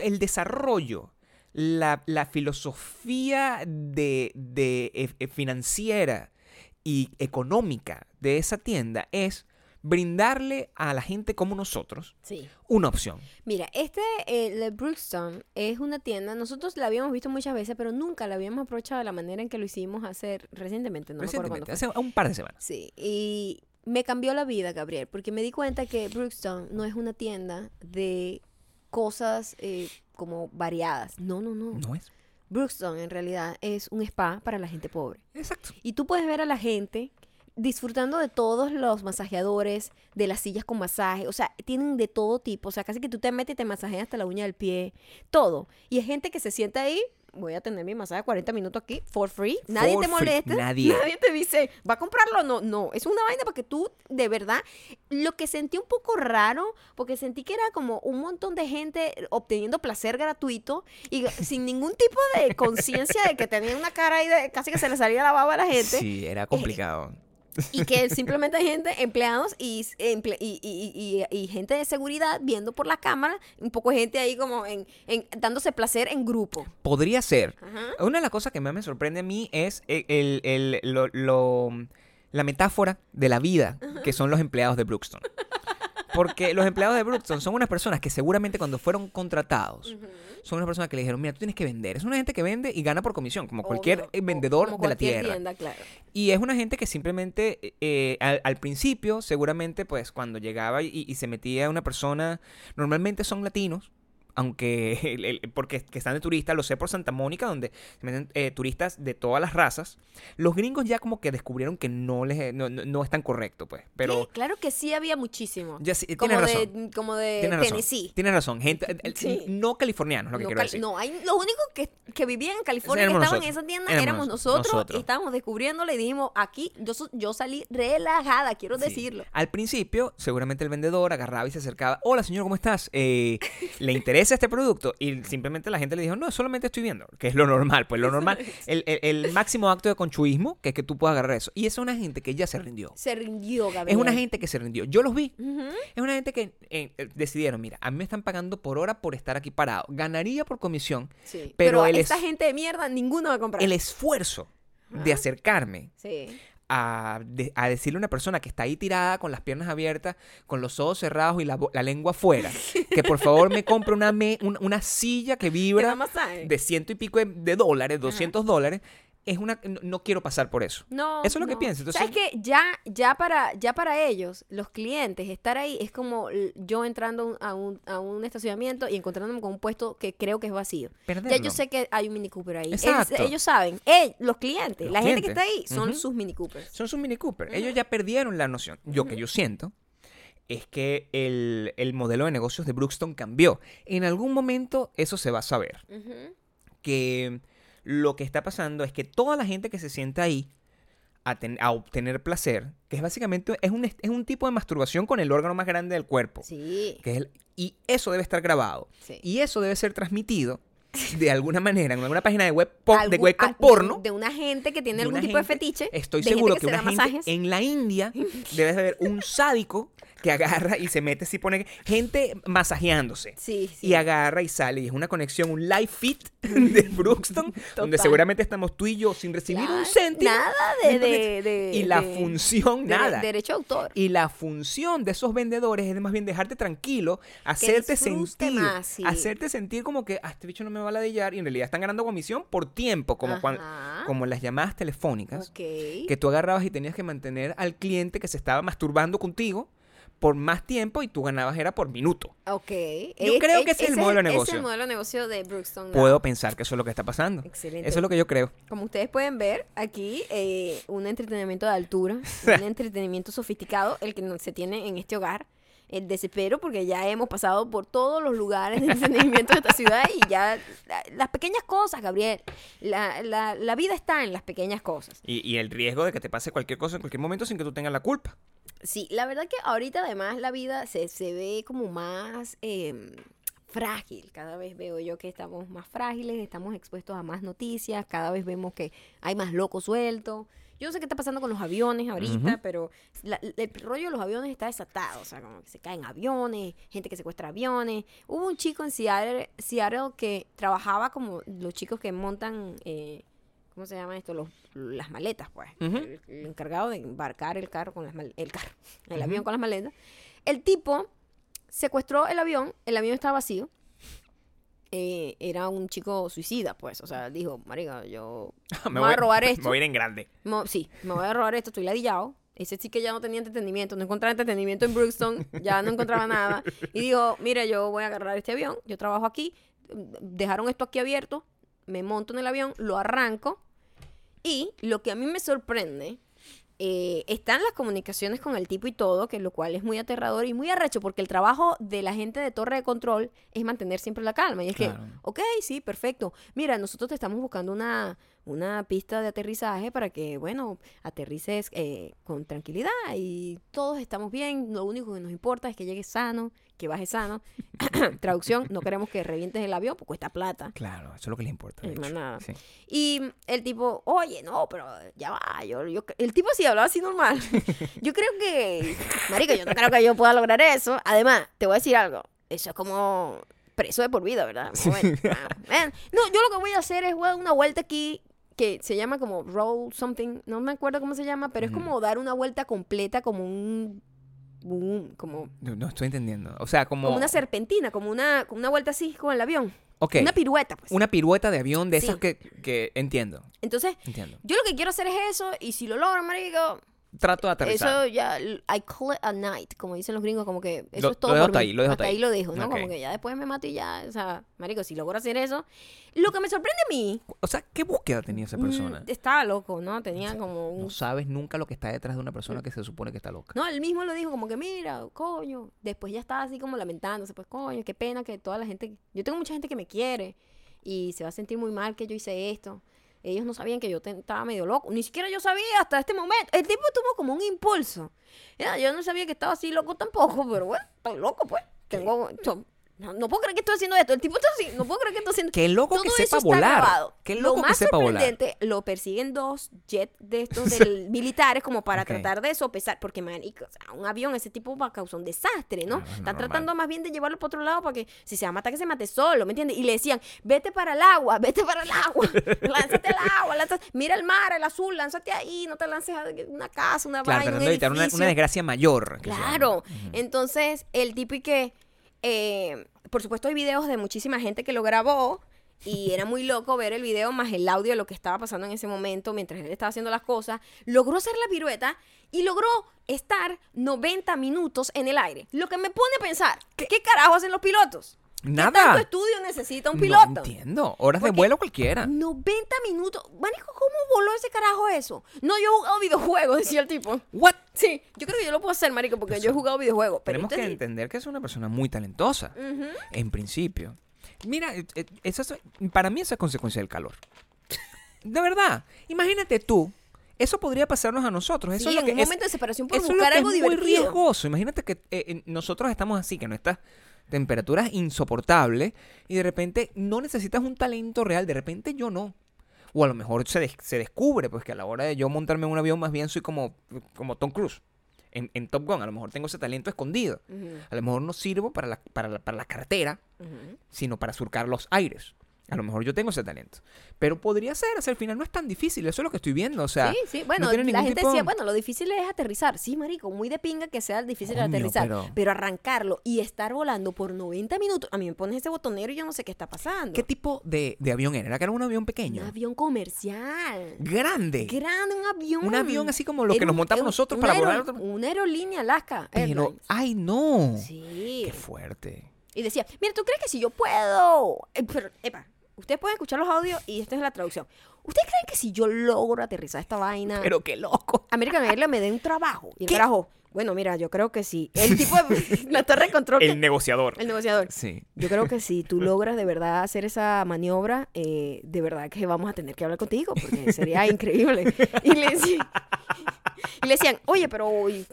el desarrollo, la, la filosofía de, de, eh, eh, financiera y económica de esa tienda es brindarle a la gente como nosotros Sí. una opción. Mira, este, eh, Brookstone, es una tienda, nosotros la habíamos visto muchas veces, pero nunca la habíamos aprovechado de la manera en que lo hicimos hacer recientemente, no me acuerdo cuándo Recientemente, fue. hace un par de semanas. Sí, y me cambió la vida, Gabriel, porque me di cuenta que Brookstone no es una tienda de cosas eh, como variadas. No, no, no. No es. Brookstone en realidad es un spa para la gente pobre. Exacto. Y tú puedes ver a la gente disfrutando de todos los masajeadores, de las sillas con masaje, o sea, tienen de todo tipo, o sea, casi que tú te metes y te masajeas hasta la uña del pie, todo. Y hay gente que se sienta ahí, voy a tener mi masaje 40 minutos aquí, for free, nadie For te molesta, nadie. te dice, ¿va a comprarlo? No, no, es una vaina porque tú, de verdad, lo que sentí un poco raro, porque sentí que era como un montón de gente obteniendo placer gratuito y sin ningún tipo de conciencia de que tenían una cara ahí de casi que se le salía la baba a la gente Sí, era complicado. y que simplemente hay gente, empleados y, emple- y, y- y- gente de seguridad viendo por la cámara, un poco de gente ahí como en, en- dándose placer en grupo. Podría ser. Ajá. Una de las cosas que más me sorprende a mí es el, el- el- lo- lo- la metáfora de la vida que son los empleados de Brookstone. Porque los empleados de Brookstone son unas personas que seguramente cuando fueron contratados, son unas personas que le dijeron, mira, tú tienes que vender. Es una gente que vende y gana por comisión, como cualquier Obvio, vendedor como de la tierra. tienda, claro. Y es una gente que simplemente, eh, al, al principio, seguramente, pues cuando llegaba y, y se metía una persona, normalmente son latinos, aunque, el- el- porque que están de turistas, lo sé por Santa Mónica, donde se meten eh, turistas de todas las razas. Los gringos ya como que descubrieron que no les no, no, no es tan correcto, pues. Pero Sí, claro que sí había muchísimo. ya sí, como, tienes de, razón. como de Tienes razón. Tienes razón. Gente, eh, eh, Sí. no californianos, lo que no, quiero decir. no, hay, los únicos que, que vivían en California, que estaban en esa tienda, Éramos éramos nos- nosotros, nosotros. y estábamos descubriéndole y dijimos, aquí, yo, yo salí relajada, quiero Sí. decirlo. Al principio, seguramente el vendedor agarraba y se acercaba. Hola, señor, ¿cómo estás? Eh, ¿Le interesa este producto? Y simplemente la gente le dijo, no, solamente estoy viendo. Que es lo normal, pues lo normal. El, el- el máximo acto de conchuismo, que es que tú puedas agarrar eso. Y esa es una gente que ya se rindió. Se rindió, Gabriel. Es una gente que se rindió. Yo los vi. Es una gente que eh, eh, decidieron, mira, a mí me están pagando por hora por estar aquí parado. Ganaría por comisión Sí. Pero Pero, el esta es- gente de mierda, ninguno va a comprar. el esfuerzo de acercarme Sí. A, de- a decirle a una persona que está ahí tirada con las piernas abiertas, con los ojos cerrados y la, la lengua afuera, que por favor me compre una, me- un- una silla que ¿Te da vibra de ciento y pico de, de dólares, 200 dólares. Es una, no, no quiero pasar por eso. No, Eso es lo que pienso, entonces- ¿Sabes que ya, ya, para, ya para ellos, los clientes, estar ahí es como yo entrando a un, a un estacionamiento y encontrándome con un puesto que creo que es vacío. Ya yo sé que hay un Mini Cooper ahí. Exacto. Ellos, ellos saben, eh, los clientes, Los la gente que está ahí, son sus Mini Coopers. Son sus Mini Cooper. Ellos ya perdieron la noción. Yo que yo siento es que el, el modelo de negocios de Brookstone cambió. En algún momento eso se va a saber. Que lo que está pasando es que toda la gente que se sienta ahí a, ten- a obtener placer, que es básicamente es un, es un tipo de masturbación con el órgano más grande del cuerpo, Sí, que es el- y eso debe estar grabado sí. y eso debe ser transmitido de alguna manera en alguna página de web por- de Algún- webcam de- porno. De, una gente que tiene algún tipo de fetiche. Estoy de seguro que una gente masajes. en la India debe haber un sádico que agarra y se mete así pone gente masajeándose. Sí, sí. Y agarra y sale. Y es una conexión, un live fit de Brookston, donde seguramente estamos tú y yo sin recibir un céntimo. Nada de... Entonces, de- de- y la de- función, de- nada. Derecho a autor. Y la función de esos vendedores es más bien dejarte tranquilo, hacerte sentir, más, sí. hacerte sentir como que ah, este bicho no me va a ladillar y en realidad están ganando comisión por tiempo, como, cuan- Ajá. como las llamadas telefónicas, que tú agarrabas y tenías que mantener al cliente que se estaba masturbando contigo por más tiempo y tú ganabas era por minuto. Ok. Yo creo que ese es el modelo de Ese es negocio. el modelo de negocio de Brookstone. Puedo pensar que eso es lo que está pasando. Excelente. Eso es lo que yo creo. Como ustedes pueden ver, aquí eh, un entretenimiento de altura, un entretenimiento sofisticado, el que se tiene en este hogar. El desespero, porque ya hemos pasado por todos los lugares de entretenimiento de esta ciudad y ya la- las pequeñas cosas, Gabriel. La, la, la vida está en las pequeñas cosas. Y, y el riesgo de que te pase cualquier cosa en cualquier momento sin que tú tengas la culpa. Sí, la verdad que ahorita además la vida se, se ve como más eh, frágil. Cada vez veo yo que estamos más frágiles, estamos expuestos a más noticias, cada vez vemos que hay más locos sueltos. Yo no sé qué está pasando con los aviones ahorita, pero la- el rollo de los aviones está desatado. O sea, como que se caen aviones, gente que secuestra aviones. Hubo un chico en Seattle, Seattle que trabajaba como los chicos que montan, eh, ¿cómo se llama esto? Los, las maletas, pues. Ujú. el, el encargado de embarcar el carro con las mal- el carro, el avión con las maletas. El tipo secuestró el avión, el avión estaba vacío. Eh, era un chico suicida, pues. O sea, dijo, marica, yo me voy a robar Me esto. voy a ir en grande. Sí, me voy a robar esto, estoy ladillado. Ese sí que ya no tenía entretenimiento, no encontraba entretenimiento en Brookston, ya no encontraba nada. Y dijo, mira, yo voy a agarrar este avión, yo trabajo aquí, dejaron esto aquí abierto, me monto en el avión, lo arranco. Y lo que a mí me sorprende, eh, están las comunicaciones con el tipo y todo, que lo cual es muy aterrador y muy arrecho, porque el trabajo de la gente de torre de control es mantener siempre la calma. Y es Claro. que, ok, sí, perfecto. Mira, nosotros te estamos buscando una, una pista de aterrizaje para que, bueno, aterrices eh, con tranquilidad y todos estamos bien. Lo único que nos importa es que llegues sano, que bajes sano. Traducción, no queremos que revientes el avión porque cuesta plata. Claro, eso es lo que le importa. de Eh, hecho. nada. Sí. Y el tipo, oye, no, pero ya va, yo, yo, el tipo sí hablaba así normal. yo creo que, marica, yo no creo que yo pueda lograr eso. Además, te voy a decir algo, eso es como preso de por vida, ¿verdad? Bueno, ah, no, yo lo que voy a hacer es voy a dar una vuelta aquí que se llama como roll something, no me acuerdo cómo se llama, pero es como dar una vuelta completa como un, un- como, No, no estoy entendiendo. O sea, como. como una serpentina, como una, como una vuelta así con el avión. Ok, Una pirueta, pues. una pirueta de avión de Sí. esas que, que entiendo. Entonces, Entiendo. yo lo que quiero hacer es eso, y si lo logro, marico, Trato de aterrizar. Eso ya, I call it a night, como dicen los gringos, como que eso Lo- es todo. lo dejo por hasta mí. ahí, lo dejo hasta ahí. ahí. lo dejo, ¿no? Ok. Como que ya después me mato y ya, o sea, marico, si logro hacer eso. Lo que me sorprende a mí, O sea, ¿qué búsqueda tenía esa persona? mm, estaba loco, ¿no? Tenía como un... No sabes nunca lo que está detrás de una persona que se supone que está loca. No, él mismo lo dijo como que, mira, coño. Después ya estaba así como lamentándose, pues, coño, qué pena que toda la gente... Yo tengo mucha gente que me quiere y se va a sentir muy mal que yo hice esto. Ellos no sabían que yo te- estaba medio loco. Ni siquiera yo sabía hasta este momento. El tipo tuvo como un impulso. Ya, yo no sabía que estaba así loco tampoco, pero bueno, estoy loco, pues. Tengo... No, no puedo creer que estoy haciendo esto. El tipo está así. No puedo creer que estoy haciendo Qué loco todo que eso sepa está volar. grabado. Qué Lo loco que más sepa volar. sorprendente, lo persiguen dos jets de estos del militares como para tratar de sopesar, porque o sea, un avión ese tipo va a causar un desastre, ¿no? Es Están normal. tratando más bien de llevarlo para otro lado para que si se va a matar que se mate solo, ¿me entiendes? Y le decían, vete para el agua, vete para el agua, lánzate al agua, lánzate- mira el mar, el azul, lánzate ahí, no te lances a una casa, una Claro, vaina, un evitar una, desgracia mayor. que. Claro. Entonces, el tipo y que, eh, por supuesto, hay videos de muchísima gente que lo grabó y era muy loco ver el video más el audio de lo que estaba pasando en ese momento mientras él estaba haciendo las cosas. Logró hacer la pirueta y logró estar 90 minutos en el aire. Lo que me pone a pensar, ¿qué, carajo hacen los pilotos? ¿Qué tanto Nada. estudio necesita un No piloto? entiendo. Horas de vuelo cualquiera. 90 minutos. Marico, ¿cómo voló ese carajo eso? No, yo he jugado videojuegos, decía el tipo. What? Sí, yo creo que yo lo puedo hacer, marico, porque yo he jugado videojuegos. Pero Tenemos que entender que es una persona muy talentosa. En principio. Mira, eh, eh, eso es- para mí eso es consecuencia del calor. De verdad. Imagínate tú. Eso podría pasarnos a nosotros. Eso Sí, es lo en que un es- momento de separación por es buscar algo es muy riesgoso. Imagínate que eh, nosotros estamos así, que nuestras temperaturas insoportables y de repente no necesitas un talento real, de repente yo no. O a lo mejor se, des- se descubre, pues que a la hora de yo montarme en un avión más bien soy como, como Tom Cruise en, en Top Gun. A lo mejor tengo ese talento escondido. A lo mejor no sirvo para la, para la, para la carretera, sino para surcar los aires. A lo mejor yo tengo ese talento. Pero podría ser, o sea, al final no es tan difícil, eso es lo que estoy viendo. O sea, sí, sí. Bueno, la gente tipo- decía, bueno, lo difícil es aterrizar. Sí, marico, muy de pinga que sea difícil Coño, aterrizar. Pero... pero- arrancarlo y estar volando por 90 minutos, a mí me pones ese botonero y yo no sé qué está pasando. ¿qué tipo de, de avión era? ¿Era que era un avión pequeño? Un avión comercial. Grande. Grande, un avión. Un avión así como Era que nos montamos un- nosotros para volar otro- Una aerolínea Alaska Pero, Airlines. ay, no. Sí. Qué fuerte. Y decía, mira, ¿tú crees que si yo puedo? Eh, pero, epa, ustedes pueden escuchar los audios y esta es la traducción. ¿Ustedes creen que si yo logro aterrizar esta vaina, Pero qué loco. American Airlines me dé un trabajo? Y el ¿Qué? carajo, bueno, mira, yo creo que sí. El tipo de la torre de control, que- negociador. el negociador. Sí. Yo creo que si tú logras de verdad hacer esa maniobra, eh, de verdad que vamos a tener que hablar contigo, porque sería increíble. Y le, decían, y le decían, oye, pero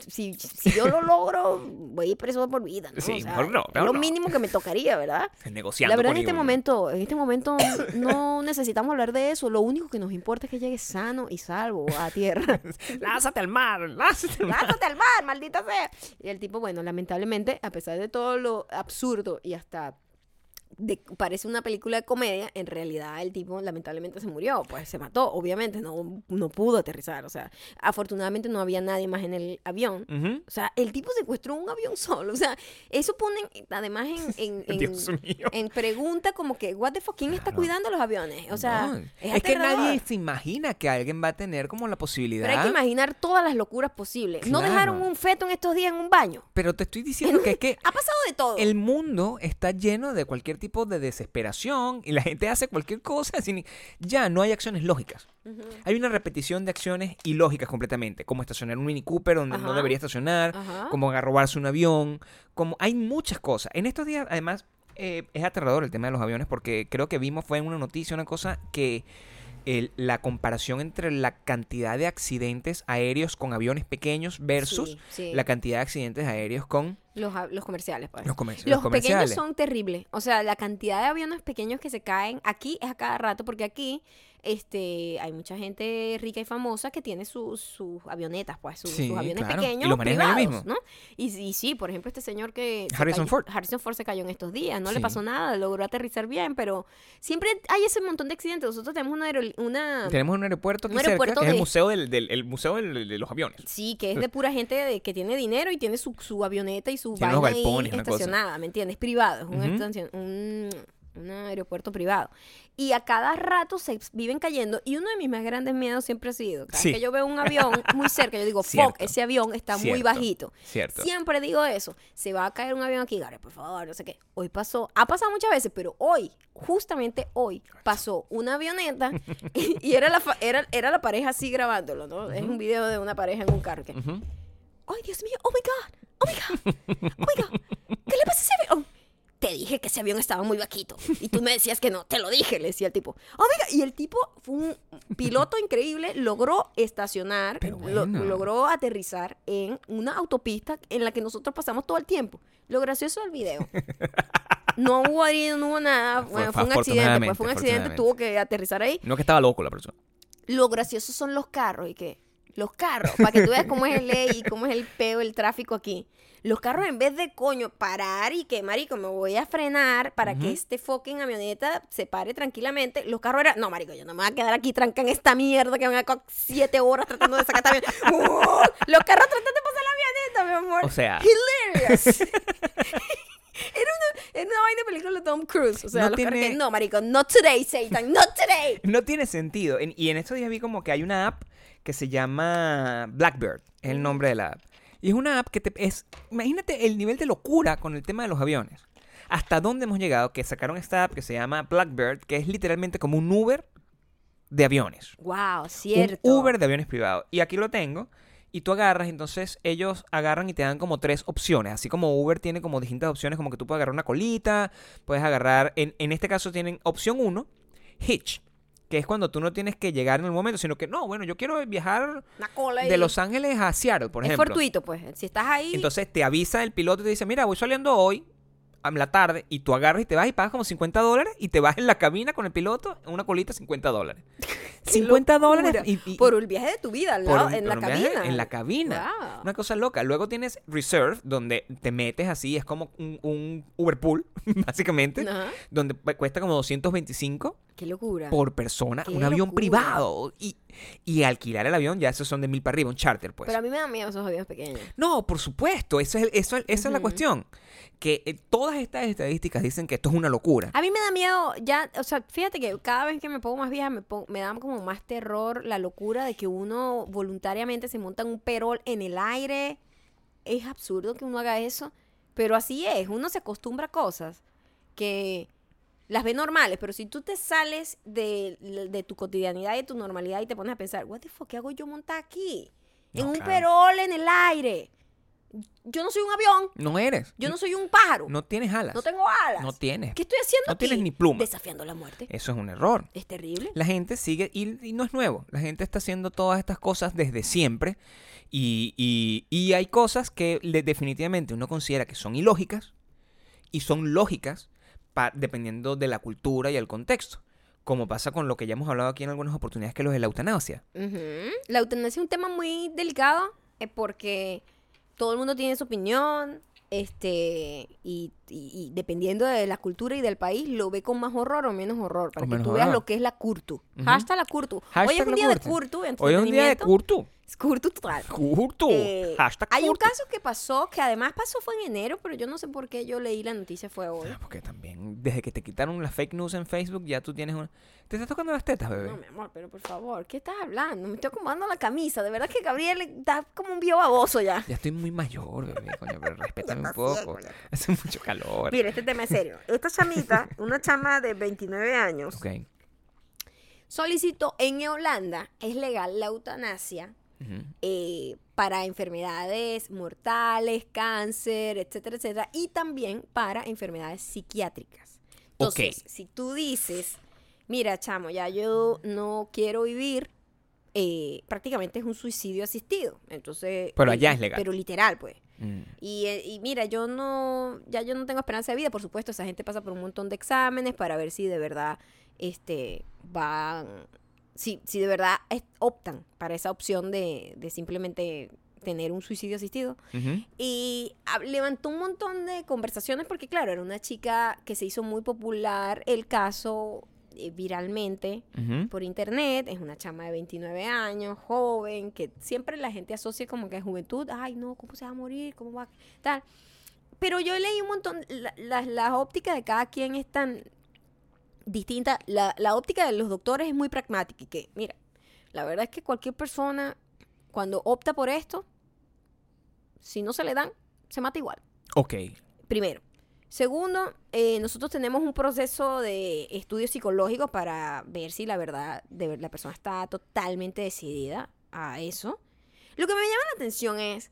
si, si yo lo logro, voy a ir preso por vida, ¿no? Sí, O sea, mejor no, mejor lo no. mínimo que me tocaría, ¿verdad? Negociando La verdad, en este momento, en este momento no necesitamos hablar de eso. Lo único que nos importa es que llegue sano y salvo a tierra. Lázate al mar, lázate al mar. ¡Lánzate al mar, maldita sea! Y el tipo, bueno, lamentablemente, a pesar de todo lo absurdo y hasta de- parece una película de comedia, en realidad el tipo lamentablemente se murió, pues se mató, obviamente, no, no pudo aterrizar, o sea, afortunadamente no había nadie más en el avión. O sea, el tipo secuestró un avión solo. O sea, eso ponen además en, en, pregunta como que, what the fuck, ¿quién está cuidando los aviones? O sea, No, es, es que nadie se imagina que alguien va a tener como la posibilidad. Pero hay que imaginar todas las locuras posibles. No dejaron un feto en estos días en un baño. Pero te estoy diciendo que es que Ha pasado de todo. el mundo está lleno de cualquier tipo de desesperación y la gente hace cualquier cosa sin ya no hay acciones lógicas. Hay una repetición de acciones ilógicas completamente, como estacionar un Mini Cooper donde no debería estacionar, Ajá. como robarse un avión, como hay muchas cosas. En estos días, además, eh, es aterrador el tema de los aviones porque creo que vimos fue en una noticia una cosa que el- la comparación entre la cantidad de accidentes aéreos con aviones pequeños versus Sí, sí. la cantidad de accidentes aéreos con Los, los comerciales, pues. los, comerci- Los, los comerciales. pequeños son terribles. O sea, la cantidad de aviones pequeños que se caen aquí es a cada rato, porque aquí este, hay mucha gente rica y famosa que tiene sus, sus avionetas, pues, sus, Sí, sus aviones claro. pequeños. Y privados, ¿no? Y, y sí, por ejemplo, este señor que. Harrison cayó- Ford. Harrison Ford se cayó en estos días, no Sí. le pasó nada, logró aterrizar bien, pero siempre hay ese montón de accidentes. Nosotros tenemos una. una Tenemos un aeropuerto cerca, que es el museo del, del- el museo del- de los aviones. Sí, que es de pura gente de- que tiene dinero y tiene su, su avioneta y su Tiene vaina ahí galpones, cosa. estacionada, ¿me entiendes? Privado, estacion- un, un aeropuerto privado. Y a cada rato se viven cayendo y uno de mis más grandes miedos siempre ha sido, cada Sí. que yo veo un avión muy cerca, yo digo, fuck, ese avión está muy Cierto. bajito. Cierto. Siempre digo eso, se va a caer un avión aquí, Gare, por favor, no sé qué. Hoy pasó, ha pasado muchas veces, pero hoy, justamente hoy, pasó una avioneta y, y era, la, fa- era, era la pareja así grabándolo, ¿no? Es un video de una pareja en un carro que, Ujú. ¡Ay, Dios mío! ¡Oh, my God! ¡Oh, my God! ¡Oh, my God! ¿Qué le pasa a ese avión? Te dije que ese avión estaba muy vaquito. Y tú me decías que no. Te lo dije, le decía el tipo. ¡Oh, my God! Y el tipo fue un piloto increíble. Logró estacionar, lo- logró aterrizar en una autopista en la que nosotros pasamos todo el tiempo. Lo gracioso del video. No hubo herido, no hubo nada. Fue- Bueno, fue fue un accidente. Pues fue un accidente, tuvo que aterrizar ahí. No que estaba loco la persona. Lo gracioso son los carros y que los carros, para que tú veas cómo es el ley y cómo es el peo, el tráfico aquí. Los carros en vez de coño parar y que marico me voy a frenar para que este fucking avioneta se pare tranquilamente, los carros eran, no marico, yo no me voy a quedar aquí tranca en esta mierda que me va a siete horas tratando de sacar avioneta. ¡Uh! Los carros tratando de pasar la avioneta, mi amor. O sea, Hilarious. Era una, era una vaina de película de Tom Cruise. O sea, No los tiene- que, no, marico, not today, Satan, not today. no tiene sentido. En- y en estos días vi como que hay una app que se llama Blackbird, es el nombre de la app. Y es una app que te es, imagínate el nivel de locura con el tema de los aviones. Hasta dónde hemos llegado que sacaron esta app que se llama Blackbird, que es literalmente como un Uber de aviones. Wow, cierto. Un Uber de aviones privados. Y aquí lo tengo. Y tú agarras, entonces ellos agarran y te dan como tres opciones. Así como Uber tiene como distintas opciones, como que tú puedes agarrar una colita, puedes agarrar, en, en este caso tienen opción 1, Hitch, que es cuando tú no tienes que llegar en el momento, sino que no, bueno, yo quiero viajar de Los Ángeles a Seattle, por es ejemplo. fortuito, pues. Si estás ahí. Entonces te avisa el piloto y te dice, mira, voy saliendo hoy a la tarde y tú agarras y te vas y pagas como 50 dólares y te vas en la cabina con el piloto en una colita 50 dólares. qué 50 dólares y, y- por el viaje de tu vida, al por lado, un- en la un viaje cabina. En la cabina. Una cosa loca. Luego tienes Reserve, donde te metes así, es como un, un Uber pool, básicamente, Ajá. donde cu- cuesta como 225 Qué locura. por persona, Qué un avión locura. privado. Y, y alquilar el avión, ya esos son de mil para arriba, un charter, pues. Pero a mí me da miedo esos aviones pequeños. No, por supuesto, eso es, el- eso, esa es la cuestión. Que eh, todas estas estadísticas dicen que esto es una locura. A mí me da miedo, ya, o sea, fíjate que cada vez que me pongo más vieja me, me da como más terror la locura de que uno voluntariamente se monta en un perol en el aire. Es absurdo que uno haga eso, pero así es, uno se acostumbra a cosas que las ve normales, pero si tú te sales de, de tu cotidianidad y de tu normalidad y te pones a pensar, what the fuck, ¿qué hago yo montar aquí? En un perol en el aire. Yo no soy un avión, No eres. yo no soy un pájaro, No tienes alas. no tengo alas. No tienes. ¿Qué estoy haciendo No aquí? tienes ni pluma. Desafiando la muerte. Eso es un error. Es terrible. La gente sigue, y, y no es nuevo, la gente está haciendo todas estas cosas desde siempre y, y- y hay cosas que le- definitivamente uno considera que son ilógicas y son lógicas dependiendo de la cultura y el contexto, como pasa con lo que ya hemos hablado aquí en algunas oportunidades, que es lo de la eutanasia. La eutanasia es un tema muy delicado eh, porque todo el mundo tiene su opinión. este y, y- y dependiendo de la cultura y del país, lo ve con más horror o menos horror. Para O que menos tú veas horror. lo que es la curtu. Ujú. Hashtag la curtu. Hoy es un día de curtu. Hoy es un día de curtu. Es curtu total. Curtu. Eh, Hashtag hay un caso que pasó, que además pasó fue en enero, pero yo no sé por qué yo leí la noticia fue hoy. Ah, Porque también, desde que te quitaron las fake news en Facebook, ya tú tienes una... ¿Te estás tocando las tetas, bebé? No, mi amor, pero por favor, ¿qué estás hablando? Me estoy acomodando la camisa. De verdad que Gabriel está como un viejo baboso ya. Ya estoy muy mayor, bebé, coño, pero respétame un poco. Hace mucho calor. Mira, este tema es serio. Esta chamita, una chama de 29 años, Ok. solicitó en Holanda, es legal la eutanasia Eh, para enfermedades mortales, cáncer, etcétera, etcétera, y también para enfermedades psiquiátricas. Entonces, si tú dices, mira, chamo, ya yo no quiero vivir, eh, prácticamente es un suicidio asistido. Entonces, Pero eh, allá es legal. Pero literal, pues. Mm. Y, eh, y mira, yo no, ya yo no tengo esperanza de vida, por supuesto, esa gente pasa por un montón de exámenes para ver si de verdad, este, van, si, si de verdad es- optan para esa opción de, de simplemente tener un suicidio asistido. Y levantó un montón de conversaciones porque, claro, era una chica que se hizo muy popular el caso eh, viralmente por internet, es una chama de 29 años, joven, que siempre la gente asocia como que es juventud, ay no, ¿cómo se va a morir? ¿Cómo va? Tal. Pero yo leí un montón, la- la- las ópticas de cada quien es tan distinta, la, la óptica de los doctores es muy pragmática y que, mira, la verdad es que cualquier persona cuando opta por esto, si no se le dan, se mata igual. Ok. Primero. Segundo, eh, nosotros tenemos un proceso de estudio psicológico para ver si la verdad de la persona está totalmente decidida a eso. Lo que me llama la atención es,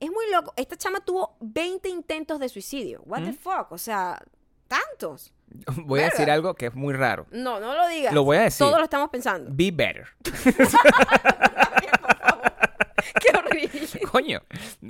es muy loco, esta chama tuvo 20 intentos de suicidio. What the ¿Mm? fuck? O sea, tantos. Voy a decir algo que es muy raro. No, no lo digas. Lo voy a decir. Todos lo estamos pensando. Be better. Qué horrible. Coño.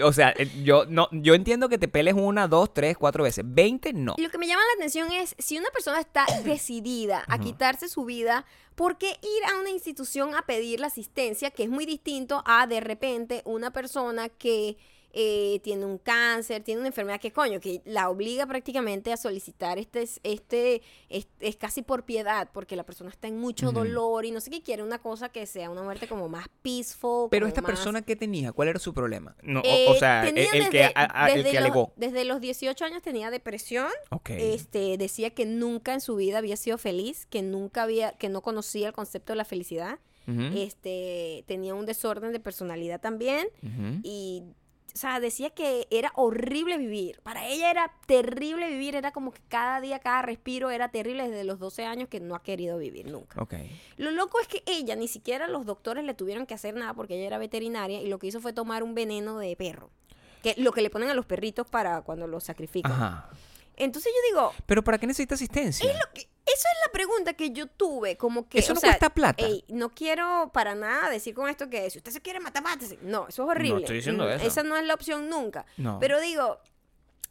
O sea, eh, yo no, yo entiendo que te peles una, dos, tres, cuatro veces. Veinte, no. Lo que me llama la atención es si una persona está decidida a quitarse su vida, ¿por qué ir a una institución a pedir la asistencia? Que es muy distinto a de repente una persona que eh, tiene un cáncer, tiene una enfermedad que coño, que la obliga prácticamente a solicitar este, este, es, es casi por piedad, porque la persona está en mucho dolor y no sé qué quiere, una cosa que sea una muerte como más peaceful. Pero esta más- persona, ¿qué tenía? ¿Cuál era su problema? No, o- Eh, o, sea, el, que, desde- a- a- el que los- alegó. Desde los 18 años tenía depresión. Ok. Este, decía que nunca en su vida había sido feliz, que nunca había, que no conocía el concepto de la felicidad. Este, tenía un desorden de personalidad también y, o sea, decía que era horrible vivir. Para ella era terrible vivir, era como que cada día, cada respiro era terrible desde los 12 años que no ha querido vivir nunca. Lo loco es que ella, ni siquiera los doctores le tuvieron que hacer nada porque ella era veterinaria y lo que hizo fue tomar un veneno de perro. Que lo que le ponen a los perritos para cuando los sacrifican. Ajá. Entonces yo digo, ¿Pero para qué necesita asistencia? que- esa es la pregunta que yo tuve, como que... Eso o no sea, cuesta plata. ey, no quiero para nada decir con esto que si usted se quiere matar, mátese. No, eso es horrible. estoy diciendo Mm, eso. Esa no es la opción nunca. No. Pero digo,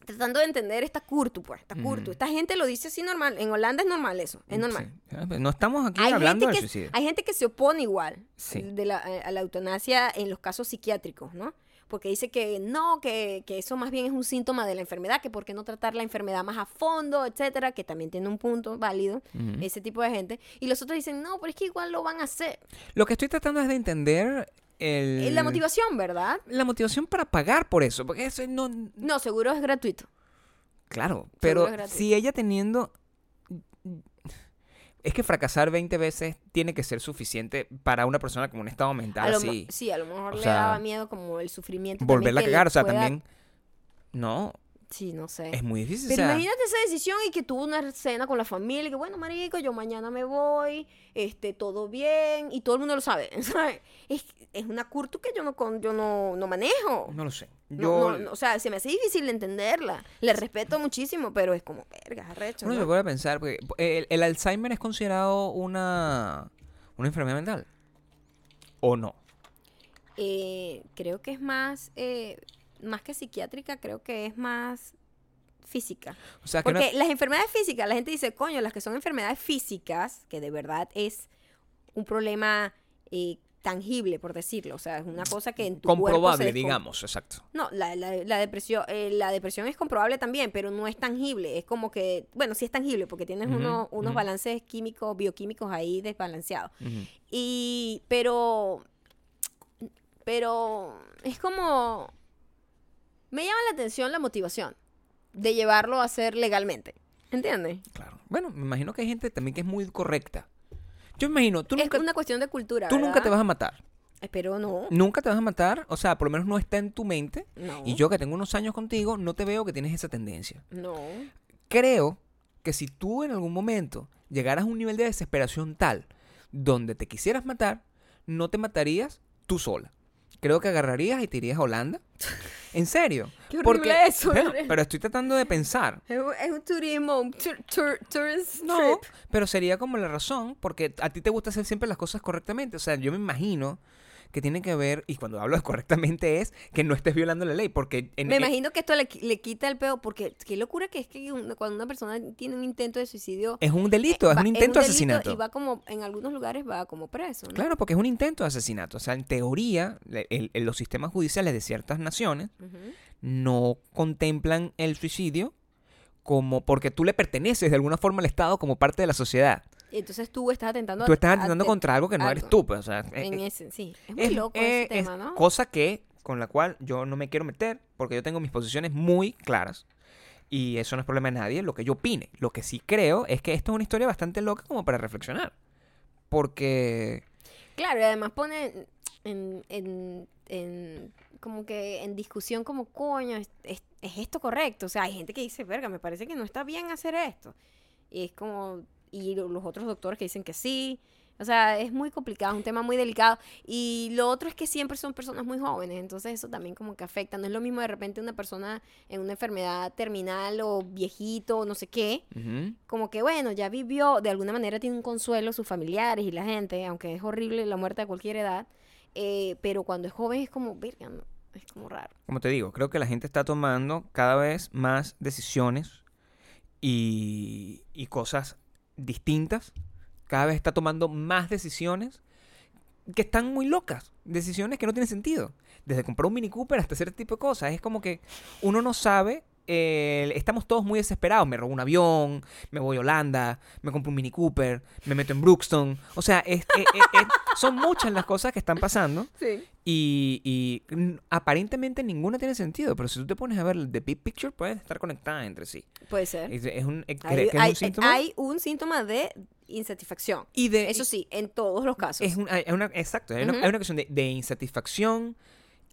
tratando de entender esta curtu, pues, esta curtu. Ujú. Esta gente lo dice así normal. En Holanda es normal eso, es normal. Sí. Ah, No estamos aquí Hay hablando de que, suicidio. hay gente que se opone igual Sí. de la- a la eutanasia en los casos psiquiátricos, ¿no? Porque dice que no, que, que eso más bien es un síntoma de la enfermedad, que por qué no tratar la enfermedad más a fondo, etcétera, que también tiene un punto válido, ese tipo de gente. Y los otros dicen, no, pero es que igual lo van a hacer. Lo que estoy tratando es de entender el... Es La motivación, ¿verdad? la motivación para pagar por eso. Porque eso no... No, seguro es gratuito. Claro, pero si ella teniendo... Es que fracasar 20 veces tiene que ser suficiente para una persona con un estado mental así. sí, a lo mejor O le sea, daba miedo como el sufrimiento. Volverla a cagar, o sea, pueda- también... No, Sí, no sé. es muy difícil. o Pero sea, imagínate esa decisión y que tuvo una cena con la familia, y que bueno, marico, yo mañana me voy, este, todo bien, y todo el mundo lo sabe, ¿sabes? Es, es una curtu que yo no con, yo no, no manejo. No lo sé. Yo... no, no, o sea, se me hace difícil de entenderla. Le respeto muchísimo, pero es como, verga, arrecho, Uno se puede pensar, porque el, el Alzheimer es considerado una, una enfermedad mental. ¿O no? Eh, creo que es más, eh, más que psiquiátrica, creo que es más física. O sea, que no- Porque las enfermedades físicas, la gente dice, coño, las que son enfermedades físicas, que de verdad es un problema eh, tangible, por decirlo. O sea, es una cosa que en tu cuerpo se Comprobable, digamos, exacto. No, la, la- la depresión, eh, la depresión es comprobable también, pero no es tangible. Es como que, bueno, sí es tangible porque tienes uno- unos balances químicos, bioquímicos ahí desbalanceados. Y, pero, pero es como, me llama la atención la motivación de llevarlo a hacer legalmente. ¿Entiendes? Claro. Bueno, me imagino que hay gente también que es muy correcta. Yo me imagino, tú Es nunca, una cuestión de cultura. tú nunca te vas a matar. Espero no. Nunca te vas a matar, o sea, por lo menos no está en tu mente. No. Y yo que tengo unos años contigo, no te veo que tienes esa tendencia. No. Creo que si tú en algún momento llegaras a un nivel de desesperación tal donde te quisieras matar, no te matarías tú sola. Creo que agarrarías y te irías a Holanda. En serio. Qué horrible Porque, eso, bueno, pero estoy tratando de pensar. Es un, es un turismo, un tourist No, trip. pero sería como la razón, porque a ti te gusta hacer siempre las cosas correctamente. O sea, yo me imagino que tiene que ver, y cuando hablo correctamente es que no estés violando la ley, porque en, Me en- imagino que esto le, le quita el peo, porque qué locura que es que cuando una persona tiene un intento de suicidio. es un delito, eh, es un intento de asesinato. Y va como, en algunos lugares va como preso, ¿no? Claro, porque es un intento de asesinato. O sea, en teoría, el- el- los sistemas judiciales de ciertas naciones no contemplan el suicidio como porque tú le perteneces de alguna forma al Estado como parte de la sociedad. Y entonces tú estás atentando Tú estás atentando contra algo que no eres algo. tú. Pues, o sea, En eh, ese, sí. Es muy es, loco eh, ese es tema, ¿no? cosa que con la cual yo no me quiero meter porque yo tengo mis posiciones muy claras y eso no es problema de nadie lo que yo opine lo que sí creo es que esto es una historia bastante loca como para reflexionar porque Claro, y además pone en, en, en- como que en discusión como, coño, es, es- es esto correcto? O sea, hay gente que dice, verga, me parece que no está bien hacer esto. Y es como, y lo- los otros doctores que dicen que sí. O sea, es muy complicado, es un tema muy delicado. Y lo otro es que siempre son personas muy jóvenes, entonces eso también como que afecta. No es lo mismo de repente una persona en una enfermedad terminal o viejito o no sé qué, como que bueno, ya vivió, de alguna manera tiene un consuelo sus familiares y la gente, aunque es horrible la muerte a cualquier edad, eh, pero cuando es joven es como, verga, no, es como raro. como te digo creo que la gente está tomando cada vez más decisiones y, y cosas distintas cada vez está tomando más decisiones que están muy locas, decisiones que no tienen sentido. Desde comprar un Mini Cooper hasta este tipo de cosas. Es como que uno no sabe, eh, estamos todos muy desesperados. Me robo un avión, me voy a Holanda, me compro un Mini Cooper, me meto en Brookston. O sea, es- eh, eh, son muchas las cosas que están pasando Sí. y, y, aparentemente ninguna tiene sentido. Pero si tú te pones a ver el The Big Picture, pueden estar conectadas entre sí. Puede ser. Es, es un, eh, Hay, que es un síntoma. hay un síntoma de insatisfacción. y de, Eso sí, en todos los casos. Es una, exacto, hay, una, Ujú. hay una cuestión de, de insatisfacción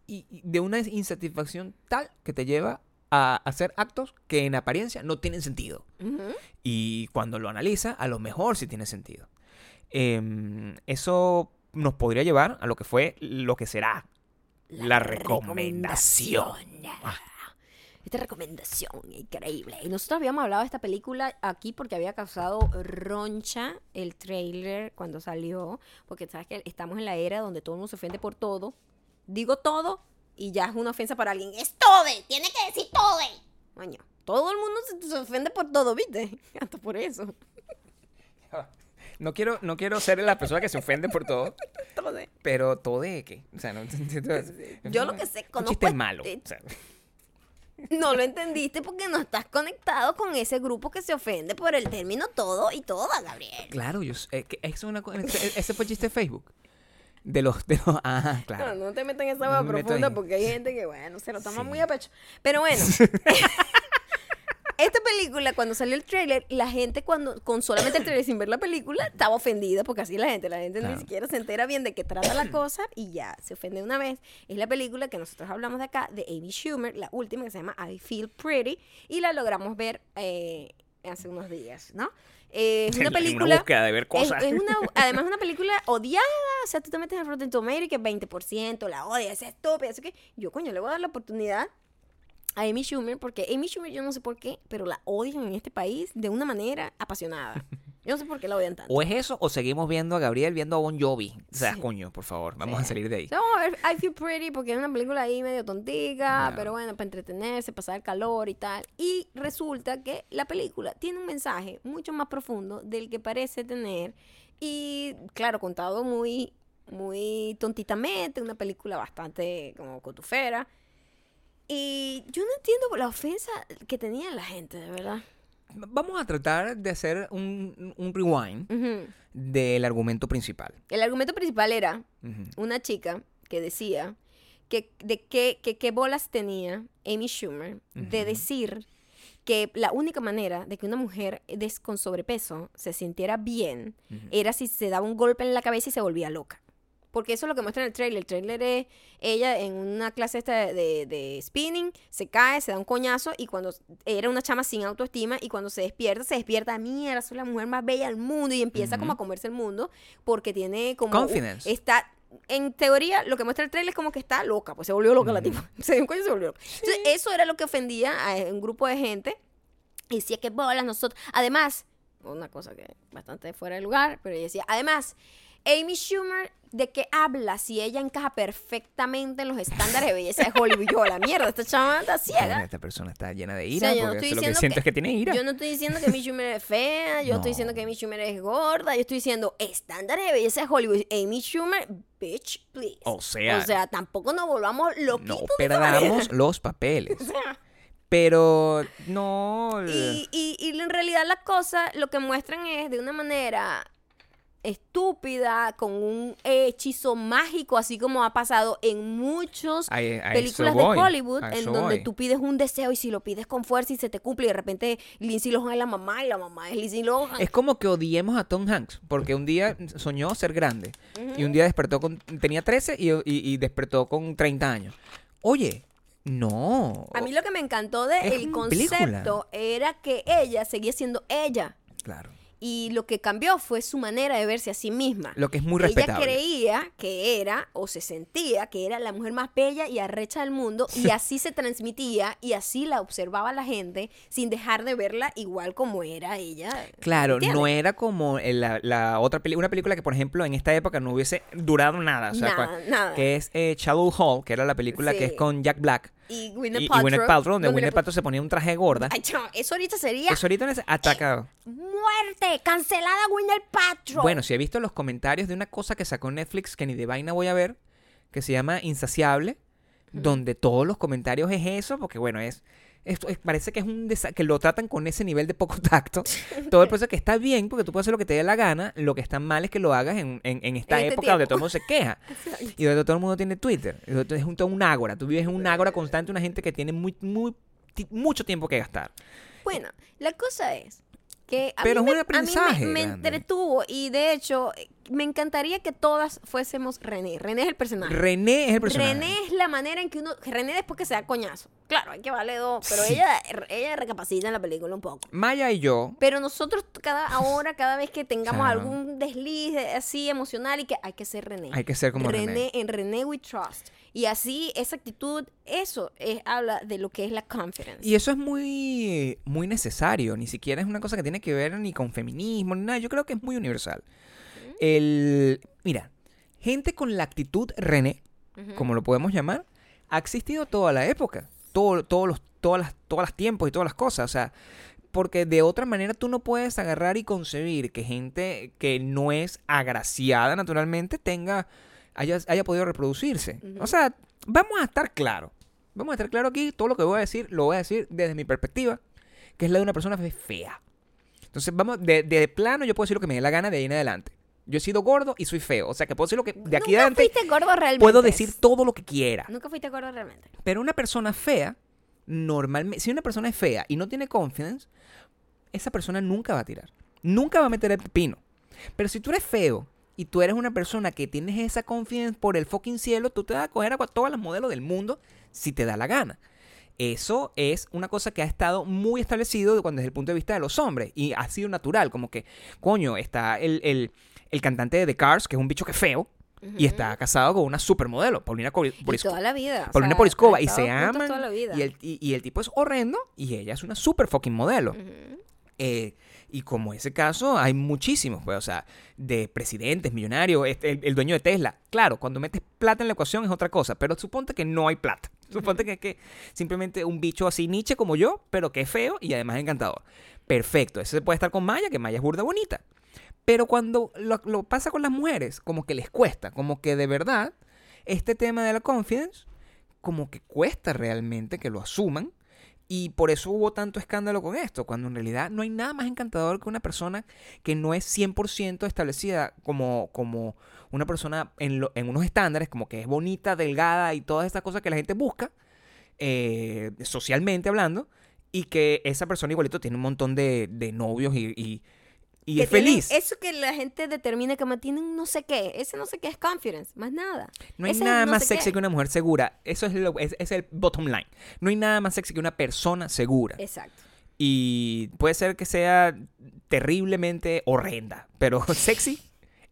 y y de una insatisfacción tal que te lleva a hacer actos que en apariencia no tienen sentido. Y cuando lo analiza, a lo mejor sí tiene sentido. Em, eso nos podría llevar a lo que fue lo que será la, recomendación. Ah. Esta recomendación increíble. Y nosotros habíamos hablado de esta película aquí porque había causado roncha el trailer cuando salió. Porque sabes que estamos en la era donde todo el mundo se ofende por todo. Digo todo y ya es una ofensa para alguien. Es todo, tiene que decir todo. Coño, todo el mundo se, se ofende por todo, ¿viste? Hasta por eso. No quiero, no quiero ser la persona que se ofende por todo, pero todo de qué. O sea, no, Yo lo que sé, un conozco chiste malo. o sea. No lo entendiste porque no estás conectado con ese grupo que se ofende por el término todo y toda, Gabriel. Claro, yo, eh, que eso es una co- ese, fue el chiste de Facebook. De los, de los, ah, claro. No, no te metas en esa No agua me meto profunda porque hay gente que, bueno, se lo toma Sí. muy a pecho. Pero bueno, esta película, cuando salió el tráiler, la gente cuando, con solamente el tráiler sin ver la película, estaba ofendida porque así la gente, la gente Claro. ni siquiera se entera bien de qué trata la cosa y ya, se ofende una vez. Es la película que nosotros hablamos de acá, de Amy Schumer, la última que se llama I Feel Pretty, y la logramos ver eh, hace unos días, ¿no? Eh, es una película... búsqueda de ver Es, cosas. es una, además, es una película odiada. O sea, tú te metes en Rotten Tomatoes que 20% la odia, es estúpida. Así que yo, coño, le voy a dar la oportunidad a Amy Schumer porque Amy Schumer, yo no sé por qué, pero la odian en este país de una manera apasionada. Yo no sé por qué la odian tanto. O es eso, o seguimos viendo a Gabriel viendo a Bon Jovi. O sea, Sí. coño, por favor, vamos Sí. a salir de ahí. Vamos a ver I Feel Pretty porque es una película ahí medio tontica, Ya. pero bueno, para entretenerse, pasar el calor y tal. Y resulta que la película tiene un mensaje mucho más profundo del que parece tener y, claro, contado muy muy tontitamente, una película bastante como cotufera. Y yo no entiendo la ofensa que tenía la gente, de verdad. Vamos a tratar de hacer un, un rewind del argumento principal. El argumento principal era una chica que decía que de qué que, qué bolas tenía Amy Schumer de decir que la única manera de que una mujer con sobrepeso se sintiera bien era si se daba un golpe en la cabeza y se volvía loca. Porque eso es lo que muestra en el trailer. El trailer es ella en una clase esta de, de- de spinning, se cae, se da un coñazo y cuando era una chama sin autoestima y cuando se despierta, se despierta, mierda, soy la mujer más bella del mundo y empieza como a comerse el mundo porque tiene como... Confidence. Está, en teoría, lo que muestra el trailer es como que está loca, pues se volvió loca la tipa. Se dio un coño y se volvió loca. Entonces, eso era lo que ofendía a un grupo de gente. Y decía que bolas nosotros. Además, una cosa que bastante fuera de lugar, pero ella decía, además, Amy Schumer, ¿de qué habla si ella encaja perfectamente en los estándares de belleza de Hollywood? Yo, la mierda, esta chama está ciega. esta persona está llena de O ira sea, yo no estoy eso lo que diciendo siento que- es que tiene ira. Yo no estoy diciendo que Amy Schumer es fea, yo No. estoy diciendo que Amy Schumer es gorda, yo estoy diciendo estándares de belleza de Hollywood. Amy Schumer, bitch, please. O sea, o sea tampoco nos volvamos loquitos no perdamos los papeles. O sea, Pero no. Y, y, y en realidad la cosa, lo que muestran es de una manera estúpida, con un hechizo mágico, así como ha pasado en muchas eso películas de Hollywood, en donde voy. tú pides un deseo y si lo pides con fuerza y se te cumple y de repente Lindsay Lohan es la mamá y la mamá es Lindsay Lohan. Es como que odiemos a Tom Hanks, porque un día soñó ser grande y un día despertó con. tenía 13 y, y- y despertó con 30 años. Oye, no. A mí lo que me encantó del película. concepto era que ella seguía siendo ella. Claro. Y lo que cambió fue su manera de verse a sí misma. Lo que es muy Ella respetable. creía que era, o se sentía que era la mujer más bella y arrecha del mundo, y así se transmitía, y así la observaba la gente, sin dejar de verla igual como era ella. Claro, ¿entiendes? no era como el- la, la otra película, una película que por ejemplo en esta época no hubiese durado nada, o sea, Nada, nada. que es eh, Shallow Hall, que era la película que es con Jack Black Y y, Gwyneth y Paltrow. Gwyneth Paltrow, donde no, Gwyneth Paltrow se ponía un traje gorda. Ay, chamo, eso ahorita sería Eso ahorita no es atacado. muerte, cancelada Gwyneth Paltrow. Bueno, si he visto los comentarios de una cosa que sacó Netflix que ni de vaina voy a ver, que se llama Insaciable, donde todos los comentarios es eso, porque bueno, es, esto es- parece que es un desa- que lo tratan con ese nivel de poco tacto. Todo el proceso que está bien, porque tú puedes hacer lo que te dé la gana, lo que está mal es que lo hagas en, en- en esta En este época donde todo el mundo se queja. Y donde todo el mundo tiene Twitter. Es un, todo un ágora. Tú vives en un ágora constante, una gente que tiene muy, muy, mucho tiempo que gastar. Bueno, la cosa es que a Pero mí, es un a mí me- aprendizaje entretuvo y de hecho me encantaría que todas fuésemos René. René es el personaje. René es el personaje. René es la manera en que uno. René después que se da coñazo. Claro, hay que vale dos. Pero Sí. ella, ella recapacita en la película un poco. Maya y yo Pero nosotros, cada ahora, cada vez que tengamos Claro. algún desliz de- así emocional, y que hay que ser René. hay que ser como René. En René we trust. Y así, esa actitud, eso es, habla de lo que es la confidence. Y eso es muy, muy necesario. Ni siquiera es una cosa que tiene que ver ni con feminismo ni nada. Yo creo que es muy universal. El, mira, gente con la actitud René, como lo podemos llamar, ha existido toda la época. Todo, todos los, todas las, todas las tiempos y todas las cosas. O sea, porque de otra manera tú no puedes agarrar y concebir que gente que no es agraciada naturalmente tenga, haya, haya podido reproducirse. O sea, vamos a estar claros. Vamos a estar claros aquí. Todo lo que voy a decir, lo voy a decir desde mi perspectiva, que es la de una persona fe- fea. Entonces, vamos, de, de plano yo puedo decir lo que me dé la gana de ahí en adelante. Yo he sido gordo y soy feo. O sea, que puedo decir lo que de aquí Nunca adelante fuiste gordo realmente. puedo decir todo lo que quiera. Nunca fuiste gordo realmente. Pero una persona fea, normalmente, si una persona es fea y no tiene confidence, esa persona nunca va a tirar. Nunca va a meter el pepino. Pero si tú eres feo y tú eres una persona que tienes esa confidence por el fucking cielo, tú te vas a coger a todas las modelos del mundo si te da la gana. Eso es una cosa que ha estado muy establecido cuando desde el punto de vista de los hombres y ha sido natural, como que, coño, está el, el- el cantante de The Cars, que es un bicho que es feo, y está casado con una supermodelo, Paulina Cori- Y Boris- toda la vida. o Paulina sea, Porizkova y se aman toda la vida. y el, y, y el tipo es horrendo y ella es una super fucking modelo. Eh, y como ese caso hay muchísimos, pues, o sea, de presidentes, millonarios, este, el, el dueño de Tesla. Claro, cuando metes plata en la ecuación es otra cosa, pero suponte que no hay plata. Suponte que es que simplemente un bicho así Nietzsche como yo, pero que es feo y además encantador. Perfecto, ese puede estar con Maya, que Maya es burda bonita. Pero cuando lo, lo pasa con las mujeres, como que les cuesta, como que de verdad, este tema de la confidence, como que cuesta realmente que lo asuman. Y por eso hubo tanto escándalo con esto, cuando en realidad no hay nada más encantador que una persona que no es 100% establecida como, como una persona en, lo- en unos estándares, como que es bonita, delgada y todas esas cosas que la gente busca, eh, socialmente hablando, y que esa persona igualito tiene un montón de, de novios y, y Que es tienen feliz. Eso que la gente determina que mantienen un no sé qué. Ese no sé qué es confidence, más nada. No hay Ese es nada no más sexy qué. que una mujer segura. Eso es, lo, es, es el bottom line. No hay nada más sexy que una persona segura. Exacto. Y puede ser que sea terriblemente horrenda, pero sexy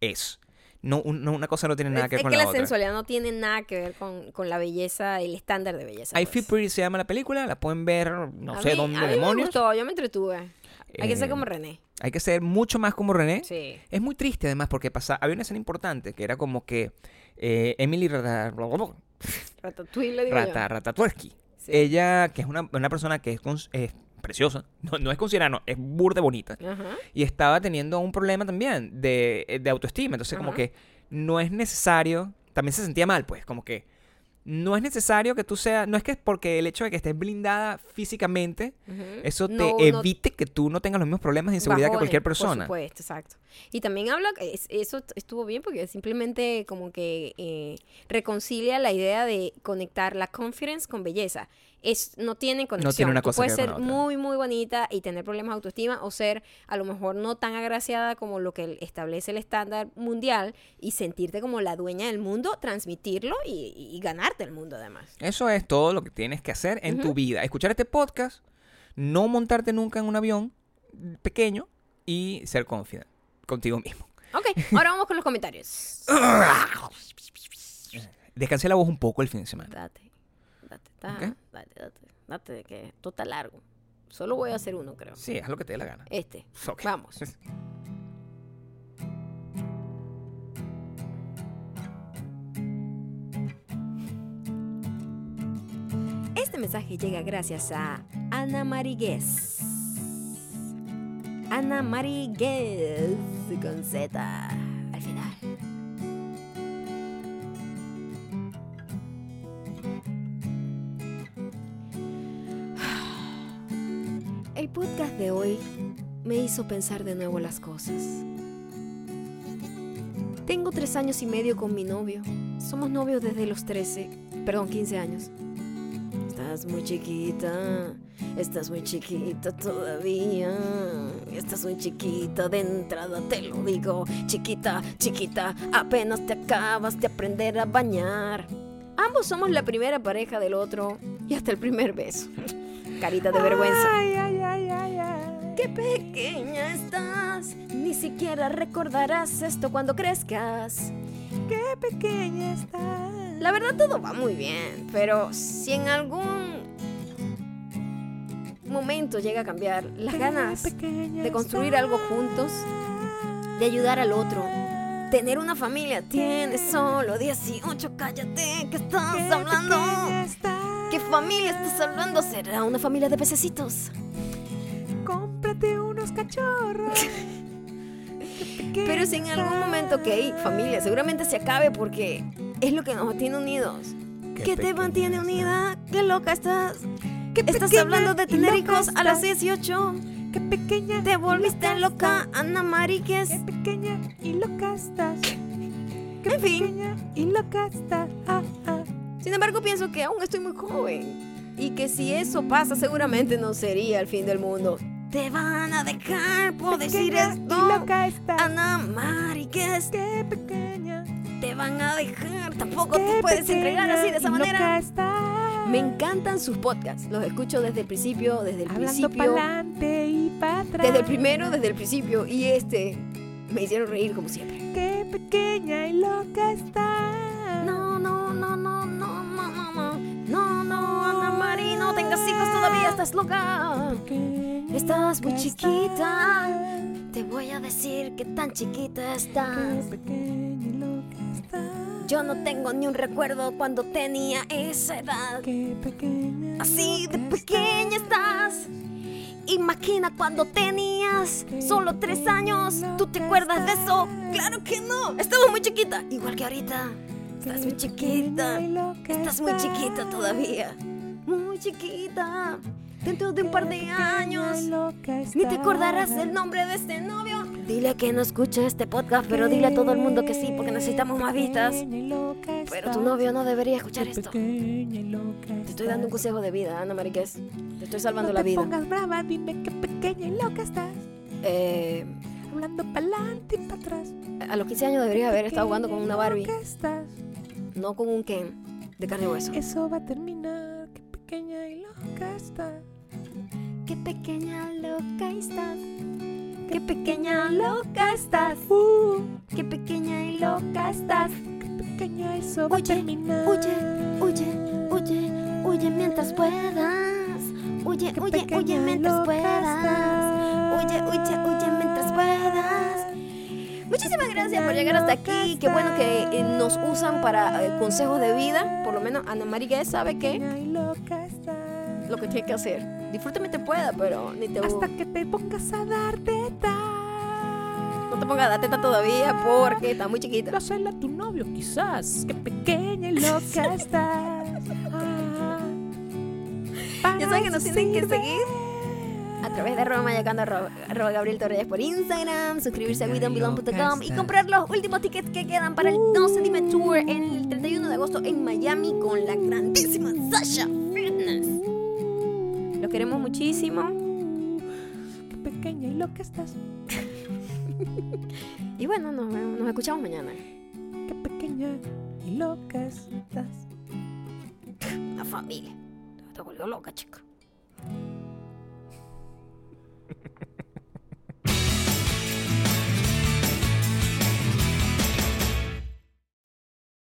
es. No, un- no, una cosa no tiene nada es que ver es con que la, la, otra. sensualidad no tiene nada que ver con, con la belleza, el estándar de belleza. I pues. Feel Pretty se llama la película, la pueden ver, no A sé mí- dónde a mí demonios. Me gustó, yo me entretuve. Hay que ser Eh, como René. Hay que ser mucho más como René. Sí. Es muy triste además porque pasa, había una escena importante que era como que eh, Emily Rata, Ratatouille le digo. Rata, Ratatouille, Sí. ella que es una, una persona que es, es preciosa, no, no es considerada, no, es burde bonita. Ajá. y estaba teniendo un problema también de, de autoestima. Entonces, como que no es necesario, también se sentía mal, pues, como que no es necesario que tú seas, no es que porque el hecho de que estés blindada físicamente, eso te No, no- evite que tú no tengas los mismos problemas de inseguridad que cualquier persona. Por supuesto, exacto. Y también habla, es- eso estuvo bien porque simplemente como que eh, reconcilia la idea de conectar la confidence con belleza. Es, no tiene conexión. una Tú cosa puedes que ver ser otra. muy, muy bonita y tener problemas de autoestima o ser a lo mejor no tan agraciada como lo que establece el estándar mundial y sentirte como la dueña del mundo, transmitirlo y, y ganarte el mundo además. Eso es todo lo que tienes que hacer en tu vida. Escuchar este podcast, no montarte nunca en un avión pequeño y ser confident contigo mismo. Ok, ahora vamos con los comentarios. Descansé la voz un poco el fin de semana. Date, date, ta- date, date, date, que esto está largo. Solo voy a hacer uno, creo. Sí, haz lo que te dé la gana. Este. Vamos. Este mensaje llega gracias a Ana Mariguez. Ana Mariguez con Z de hoy me hizo pensar de nuevo las cosas. Tengo tres años y medio con mi novio. Somos novios desde los 13, perdón, 15 años. Estás muy chiquita, estás muy chiquita todavía. Estás muy chiquita de entrada, te lo digo. Chiquita, chiquita, apenas te acabas de aprender a bañar. Ambos somos la primera pareja del otro y hasta el primer beso. Carita de vergüenza. Qué pequeña estás, ni siquiera recordarás esto cuando crezcas. Qué pequeña está. La verdad todo va muy bien, pero si en algún momento llega a cambiar las ganas de construir algo juntos, de ayudar al otro, tener una familia, tienes solo 18, cállate, ¿qué estás hablando? ¿Qué familia estás hablando? ¿Será una familia de pececitos? Cómprate unos cachorros. Pero si en algún momento, ok, familia, seguramente se acabe porque es lo que nos mantiene unidos. ¿Qué, te mantiene unida? ¿Qué loca estás? ¿Estás pequeña hablando de tener hijos a estás. 18? Qué pequeña. ¿Te volviste loca, Ana Mariquez? Qué pequeña y loca estás. Qué En fin. pequeña y loca estás. Ah, ah. Sin embargo, pienso que aún estoy muy joven y que si eso pasa, seguramente no sería el fin del mundo. Te van a dejar por decir esto. Y loca estás. Ana Mariquez, Qué pequeña. te van a dejar. Tampoco qué te puedes entregar así de esa y manera. Loca estás. Me encantan sus podcasts. Los escucho desde el principio, desde el Hablando principio. pa'lante y para atrás. Desde el primero, desde el principio. Y este me hicieron reír como siempre. Qué pequeña y loca estás. No, no, no, no, no, no, no, no. No, no, Ana Mari, no tengas hijos todavía, estás loca. Y Estás muy chiquita. Te voy a decir que tan chiquita estás. Yo no tengo ni un recuerdo cuando tenía esa edad. Así de pequeña estás. Imagina cuando tenías solo tres años. ¿Tú te acuerdas de eso? Claro que no. Estaba muy chiquita. Igual que ahorita. Estás muy chiquita. Estás muy chiquita todavía. Muy chiquita. Dentro de un par de años. Ni te acordarás el nombre de este novio. Dile que no escuche este podcast, pero dile a todo el mundo que sí, porque necesitamos más vistas. Pero tu novio no debería escuchar esto. Te estoy dando un consejo de vida, Ana Mariquez. Te estoy salvando la vida. pongas brava, dime qué pequeña y loca estás. Eh, Hablando para adelante y para atrás. a los 15 años deberías haber estado jugando con una Barbie, estás. no con un Ken de carne y hueso. Eso va a terminar. Qué pequeña Qué pequeña loca estás. Qué pequeña loca estás. Uh, Qué pequeña y loca estás. qué pequeña eso va a Huye, terminar. huye, huye, huye, huye mientras puedas. Huye, Qué huye, huye mientras puedas. estás. Huye, huye, huye mientras puedas. Muchísimas gracias por llegar hasta aquí. Qué bueno que eh, nos usan para eh, consejos de vida. Por lo menos Ana María sabe que Lo que tiene que hacer. Disfrute mientras pueda, pero ni te Hasta que te pongas a dar teta. no te pongas la teta todavía porque está muy chiquita. Dásela a tu novio, quizás. Qué pequeña y loca estás. Ah, Ya saben que nos tienen que seguir a través de arroba mayacando arroba, arroba Gabriel Torres por Instagram, suscribirse a WeDon'tBelong.com y comprar los últimos tickets que quedan para el No Se Dime Tour en el 31 de agosto en Miami con la grandísima Sasha Fitness. Los queremos muchísimo. qué Pequeña y lo que estás. y bueno, nos, nos escuchamos mañana. Qué pequeña y loca estás. La familia. Te volvió loca, chica.